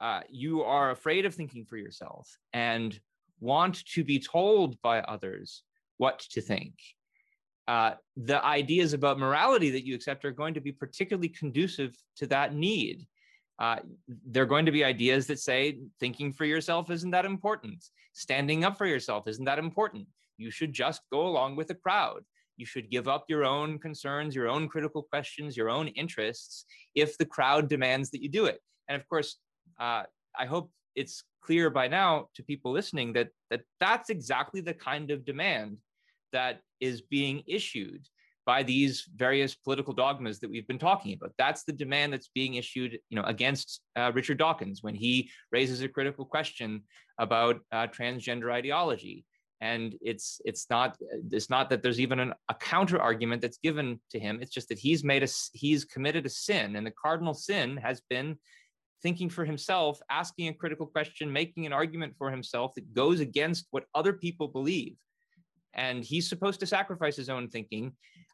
uh, you are afraid of thinking for yourself and want to be told by others what to think. Uh, the ideas about morality that you accept are going to be particularly conducive to that need. Uh, they're going to be ideas that say thinking for yourself isn't that important. Standing up for yourself isn't that important. You should just go along with the crowd. You should give up your own concerns, your own critical questions, your own interests if the crowd demands that you do it. And of course, uh, I hope it's clear by now to people listening that, that that's exactly the kind of demand that is being issued by these various political dogmas that we've been talking about. That's the demand that's being issued, you know, against uh, Richard Dawkins when he raises a critical question about uh, transgender ideology. And it's it's not it's not that there's even an, a counter argument that's given to him. It's just that he's made a he's committed a sin, and the cardinal sin has been thinking for himself, asking a critical question, making an argument for himself that goes against what other people believe. And he's supposed to sacrifice his own thinking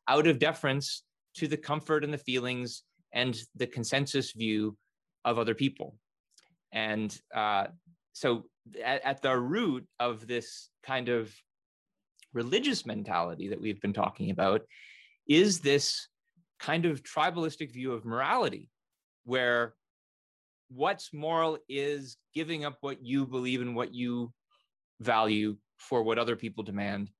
out of deference to the comfort and the feelings and the consensus view of other people. And uh, so, at, at the root of this kind of religious mentality that we've been talking about is this kind of tribalistic view of morality, where what's moral is giving up what you believe and what you value for what other people demand.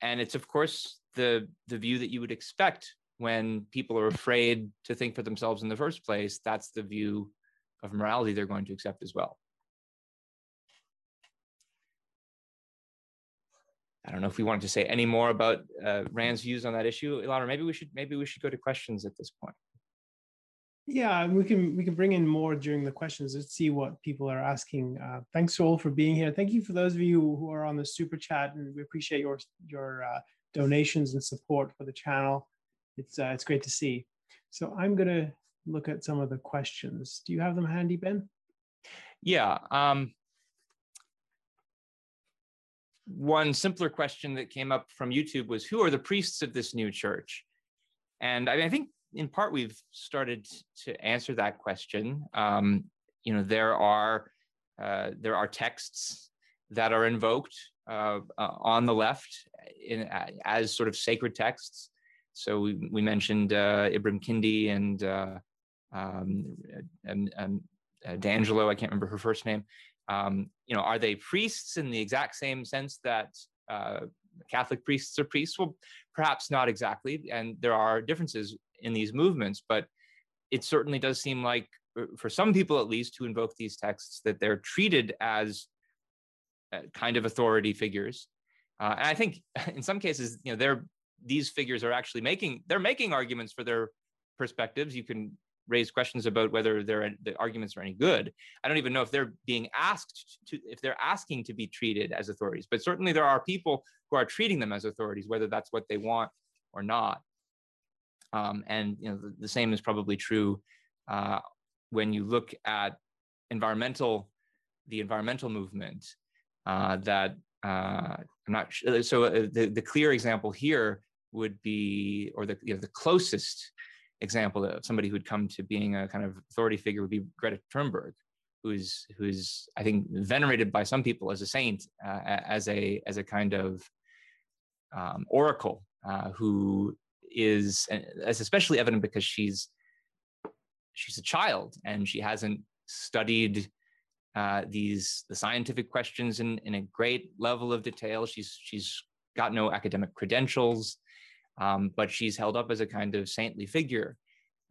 And it's of course the the view that you would expect when people are afraid to think for themselves in the first place. That's the view of morality they're going to accept as well I don't know if we wanted to say any more about uh, Rand's views on that issue, Ilana. Maybe we should maybe we should go to questions at this point. Yeah, we can we can bring in more during the questions. Let's see what people are asking. Uh, thanks all for being here. Thank you for those of you who are on the super chat, and we appreciate your your uh, donations and support for the channel. It's uh, it's great to see. So I'm gonna look at some of the questions. Do you have them handy, Ben? Yeah. Um, one simpler question that came up from YouTube was, "Who are the priests of this new church?" And I, mean, I think in part, we've started to answer that question. Um, you know, there are uh, there are texts that are invoked uh, uh, on the left in, as sort of sacred texts. So we, we mentioned uh, Ibram Kendi and, uh, um, and, and DiAngelo. I can't remember her first name. Um, you know, are they priests in the exact same sense that uh, Catholic priests are priests? Well, perhaps not exactly, and there are differences in these movements, but it certainly does seem like, uh, for some people at least, who invoke these texts, that they're treated as uh, kind of authority figures. Uh, and I think in some cases, you know, they're these figures are actually making they're making arguments for their perspectives. You can raise questions about whether the arguments are any good. I don't even know if they're being asked to if they're asking to be treated as authorities, but certainly there are people who are treating them as authorities, whether that's what they want or not. Um, and you know, the, the, same is probably true uh, when you look at environmental, the environmental movement. Uh, that uh, I'm not sure. So uh, the, the clear example here would be, or the you know, the closest example of somebody who'd come to being a kind of authority figure would be Greta Thunberg, who's who's I think venerated by some people as a saint, uh, as a as a kind of um, oracle uh, who is as especially evident because she's she's a child and she hasn't studied uh, these the scientific questions in, in a great level of detail. She's she's got no academic credentials, um, but she's held up as a kind of saintly figure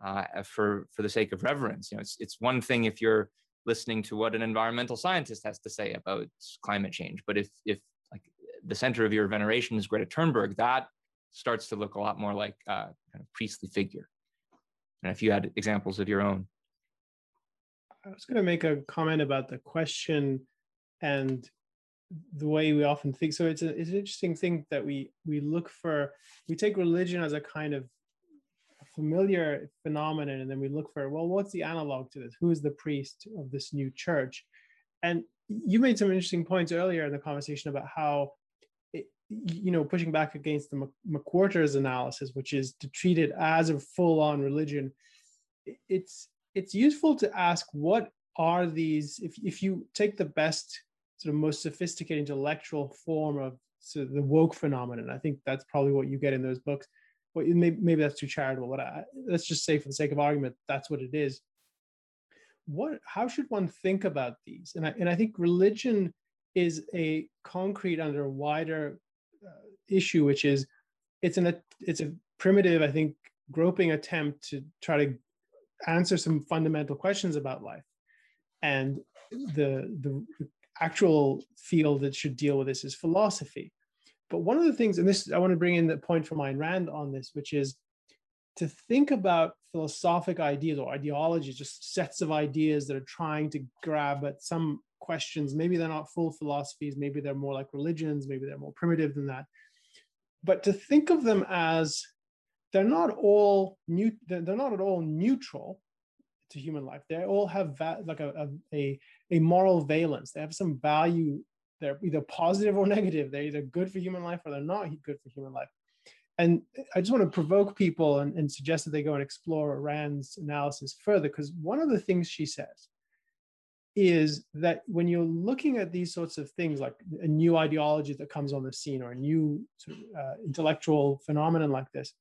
uh, for for the sake of reverence. You know, it's it's one thing if you're listening to what an environmental scientist has to say about climate change, but if if like the center of your veneration is Greta Thunberg, that starts to look a lot more like a kind of priestly figure. And if you had examples of your own. I was going to make a comment about the question and the way we often think. So it's, a, it's an interesting thing that we we look for. We take religion as a kind of familiar phenomenon, and then we look for well, what's the analog to this? Who is the priest of this new church? And you made some interesting points earlier in the conversation about how you know, pushing back against the McWhorter's analysis, which is to treat it as a full-on religion, it's it's useful to ask what are these if if you take the best sort of most sophisticated intellectual form of sort of the woke phenomenon. I think that's probably what you get in those books. Maybe, maybe that's too charitable, but I, let's just say, for the sake of argument, that's what it is. What? How should one think about these? And I, and I think religion is a concrete under a wider uh, issue, which is it's an it's a primitive, I think, groping attempt to try to answer some fundamental questions about life, and the the actual field that should deal with this is philosophy. But one of the things, and this I want to bring in the point from Ayn Rand on this, which is to think about philosophic ideas or ideologies, just sets of ideas that are trying to grab at some questions. Maybe they're not full philosophies, maybe they're more like religions, maybe they're more primitive than that. But to think of them as they're not all new, they're not at all neutral to human life. They all have va- like a, a, a moral valence. They have some value. They're either positive or negative. They're either good for human life or they're not good for human life. And I just want to provoke people and, and suggest that they go and explore Rand's analysis further, because one of the things she says is that when you're looking at these sorts of things like a new ideology that comes on the scene or a new sort of, uh, intellectual phenomenon like this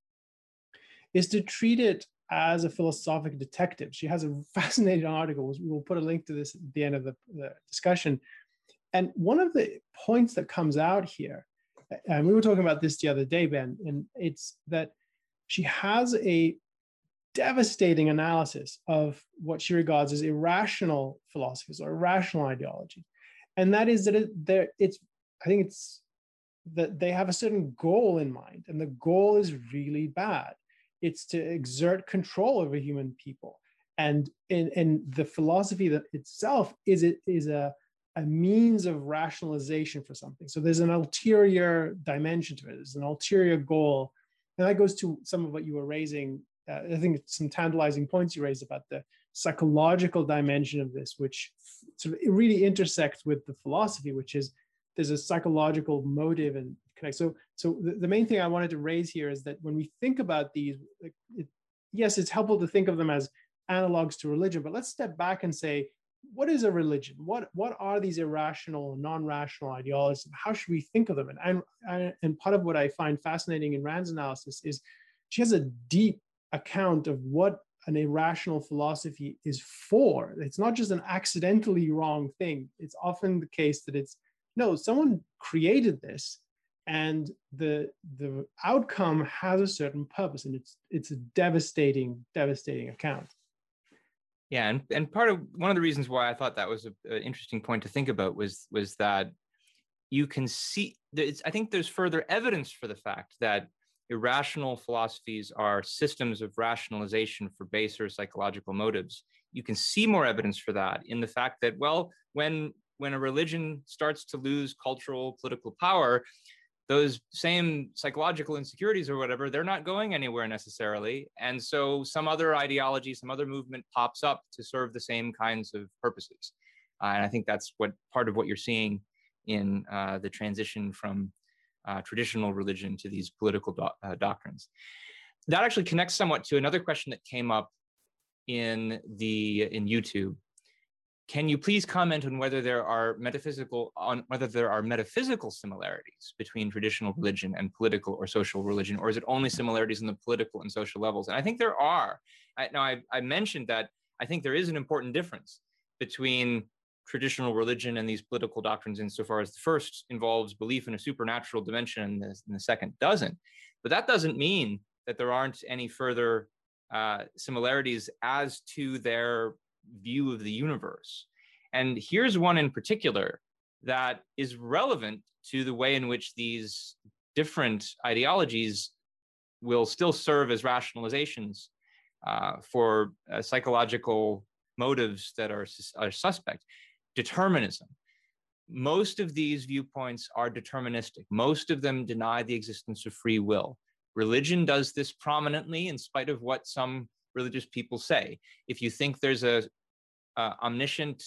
is to treat it as a philosophic detective she has a fascinating article we'll put a link to this at the end of the, the discussion and one of the points that comes out here and we were talking about this the other day ben and it's that she has a devastating analysis of what she regards as irrational philosophies or irrational ideology. And that is that it, it's, I think it's that they have a certain goal in mind, and the goal is really bad. It's to exert control over human people. And in the philosophy that itself is it is a, a means of rationalization for something. So there's an ulterior dimension to it. There's an ulterior goal. And that goes to some of what you were raising uh, I think some tantalizing points you raised about the psychological dimension of this, which sort of really intersects with the philosophy, which is there's a psychological motive and connect. So, so the, the main thing I wanted to raise here is that when we think about these, it, yes, it's helpful to think of them as analogs to religion, but let's step back and say, what is a religion? What what are these irrational, non-rational ideologies? How should we think of them? And and, and part of what I find fascinating in Rand's analysis is she has a deep account of what an irrational philosophy is for. It's not just an accidentally wrong thing. It's often the case that it's no, someone created this and the the outcome has a certain purpose and it's it's a devastating devastating account yeah and, and part of one of the reasons why i thought that was an interesting point to think about was was that you can see i think there's further evidence for the fact that irrational philosophies are systems of rationalization for baser psychological motives. You can see more evidence for that in the fact that, well, when when a religion starts to lose cultural political power, those same psychological insecurities or whatever, they're not going anywhere necessarily. And so some other ideology, some other movement pops up to serve the same kinds of purposes. Uh, and I think that's what part of what you're seeing in uh, the transition from uh, traditional religion to these political do- uh, doctrines. That actually connects somewhat to another question that came up in the in YouTube. Can you please comment on whether there are metaphysical on whether there are metaphysical similarities between traditional religion and political or social religion, or is it only similarities in the political and social levels? And I think there are. I, now I, I mentioned that I think there is an important difference between traditional religion and these political doctrines insofar as the first involves belief in a supernatural dimension and the, and the second doesn't. But that doesn't mean that there aren't any further uh, similarities as to their view of the universe. And here's one in particular that is relevant to the way in which these different ideologies will still serve as rationalizations uh, for uh, psychological motives that are, are suspect. Determinism. Most of these viewpoints are deterministic. Most of them deny the existence of free will. Religion does this prominently, in spite of what some religious people say. If you think there's a, omniscient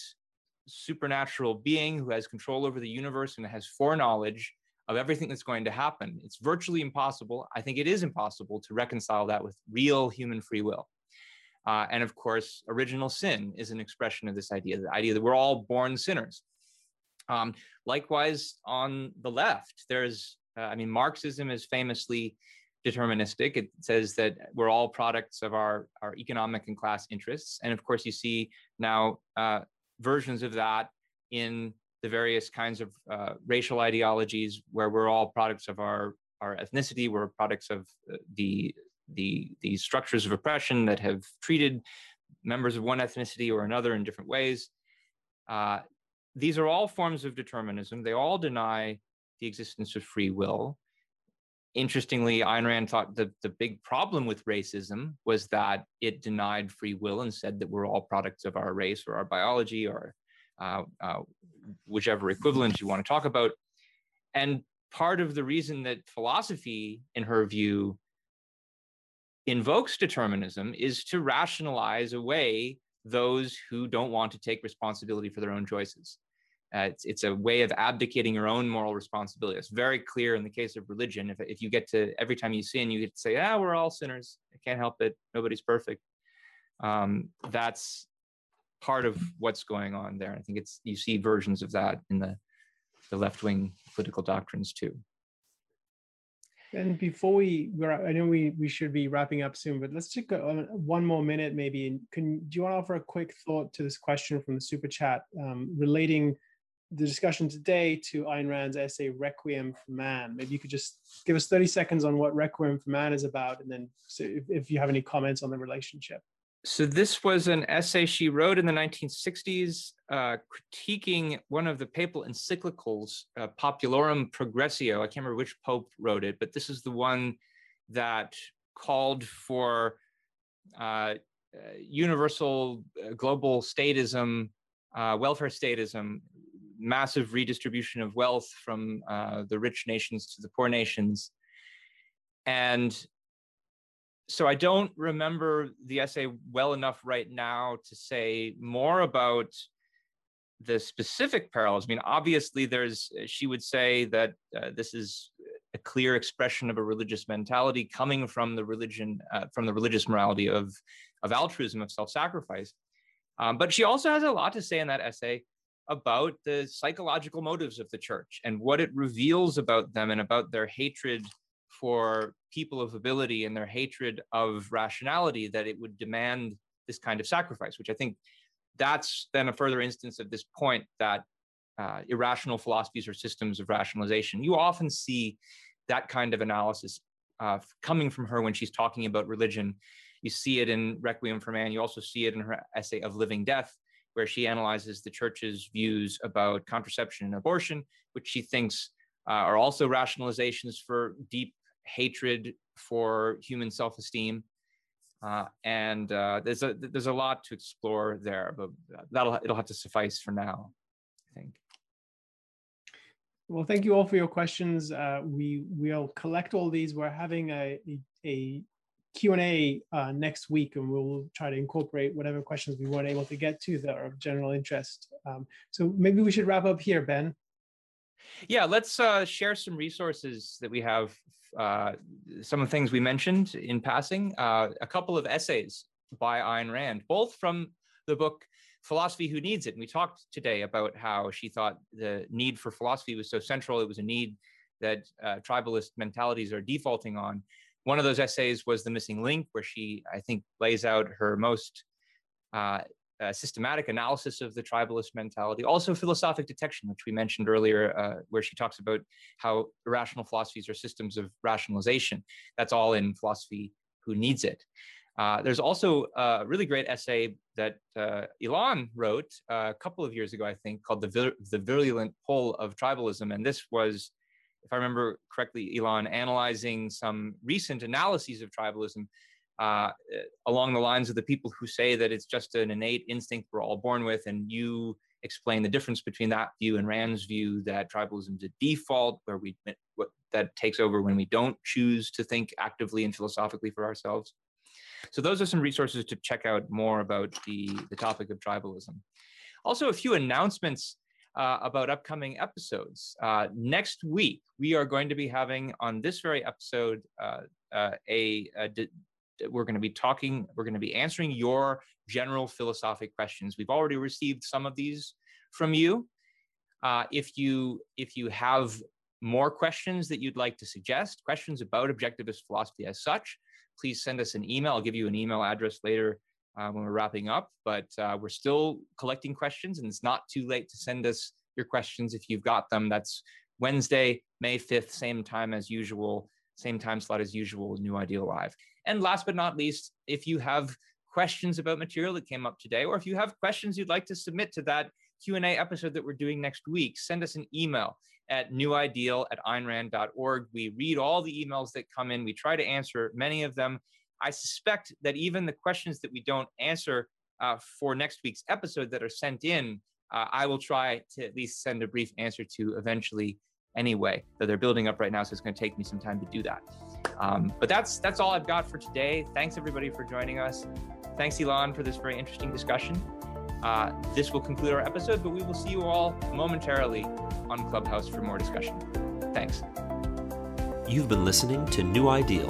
supernatural being who has control over the universe and has foreknowledge of everything that's going to happen, it's virtually impossible. I think it is impossible to reconcile that with real human free will. Uh, and of course, original sin is an expression of this idea the idea that we're all born sinners. Um, likewise, on the left, there's, uh, I mean, Marxism is famously deterministic. It says that we're all products of our, our economic and class interests. And of course, you see now uh, versions of that in the various kinds of uh, racial ideologies where we're all products of our, our ethnicity, we're products of uh, the, the, the structures of oppression that have treated members of one ethnicity or another in different ways. Uh, these are all forms of determinism. They all deny the existence of free will interestingly, Ayn Rand thought the, the big problem with racism was that it denied free will and said that we're all products of our race or our biology or uh, uh, whichever equivalent you want to talk about. And part of the reason that philosophy, in her view, invokes determinism is to rationalize away those who don't want to take responsibility for their own choices. Uh, it's, it's a way of abdicating your own moral responsibility. It's very clear in the case of religion. If, if you get to every time you sin, you get to say, ah, we're all sinners. I can't help it. Nobody's perfect. Um, that's part of what's going on there. I think it's you see versions of that in the, the left wing political doctrines too. And before we, I know we, we should be wrapping up soon, but let's take a, one more minute maybe. Can do you want to offer a quick thought to this question from the super chat um, relating the discussion today to Ayn Rand's essay Requiem for Man. Maybe you could just give us 30 seconds on what Requiem for Man is about, and then so if, if you have any comments on the relationship. So, this was an essay she wrote in the 1960s, uh, critiquing one of the papal encyclicals, uh, Populorum Progressio. I can't remember which pope wrote it, but this is the one that called for uh, universal uh, global statism, uh, welfare statism massive redistribution of wealth from uh, the rich nations to the poor nations. And so I don't remember the essay well enough right now to say more about the specific parallels. I mean, obviously, there's, she would say that uh, this is a clear expression of a religious mentality coming from the religion, uh, from the religious morality of, of altruism, of self sacrifice. Um, but she also has a lot to say in that essay about the psychological motives of the church and what it reveals about them and about their hatred for people of ability and their hatred of rationality that it would demand this kind of sacrifice, which I think that's then a further instance of this point that uh, irrational philosophies or systems of rationalization. You often see that kind of analysis uh, coming from her when she's talking about religion. You see it in Requiem for Man. You also see it in her essay of Living Death, where she analyzes the church's views about contraception and abortion, which she thinks uh, are also rationalizations for deep hatred for human self-esteem. Uh, and uh, there's a there's a lot to explore there, but that'll it'll have to suffice for now, I think. Well, thank you all for your questions. Uh, we will collect all these. We're having a, a Q&A uh, next week and we'll try to incorporate whatever questions we weren't able to get to that are of general interest. Um, so maybe we should wrap up here, Ben. Yeah, let's uh, share some resources that we have. Uh, some of the things we mentioned in passing, uh, a couple of essays by Ayn Rand, both from the book Philosophy Who Needs It. And we talked today about how she thought the need for philosophy was so central. It was a need that uh, tribalist mentalities are defaulting on. One of those essays was The Missing Link, where she, I think, lays out her most uh, uh, systematic analysis of the tribalist mentality. Also, philosophic detection, which we mentioned earlier, uh, where she talks about how irrational philosophies are systems of rationalization. That's all in philosophy who needs it. Uh, there's also a really great essay that uh, Elan wrote uh, a couple of years ago, I think, called the, Vir- the Virulent Pull of Tribalism. And this was if I remember correctly, Elan, analyzing some recent analyses of tribalism, uh, along the lines of the people who say that it's just an innate instinct we're all born with, and you explain the difference between that view and Rand's view that tribalism is a default, where we what that takes over when we don't choose to think actively and philosophically for ourselves. So those are some resources to check out more about the, the topic of tribalism. Also, a few announcements uh, about upcoming episodes. Uh, next week, we are going to be having on this very episode uh, uh a, a we're going to be talking, we're going to be answering your general philosophic questions. We've already received some of these from you. Uh, if you if you have more questions that you'd like to suggest, questions about objectivist philosophy as such, please send us an email. I'll give you an email address later uh, when we're wrapping up, but uh, we're still collecting questions and it's not too late to send us your questions if you've got them. That's Wednesday, May 5th, same time as usual, same time slot as usual, New Ideal Live. And last but not least, if you have questions about material that came up today, or if you have questions you'd like to submit to that Q&A episode that we're doing next week, send us an email at newideal at aynrand.org. We read all the emails that come in. We try to answer many of them. I suspect that even the questions that we don't answer uh, for next week's episode that are sent in, uh, I will try to at least send a brief answer to eventually anyway. Though they're building up right now, so it's going to take me some time to do that. Um, but that's that's all I've got for today. Thanks everybody for joining us. Thanks Elan for this very interesting discussion. Uh, this will conclude our episode, but we will see you all momentarily on Clubhouse for more discussion. Thanks. You've been listening to New Ideal,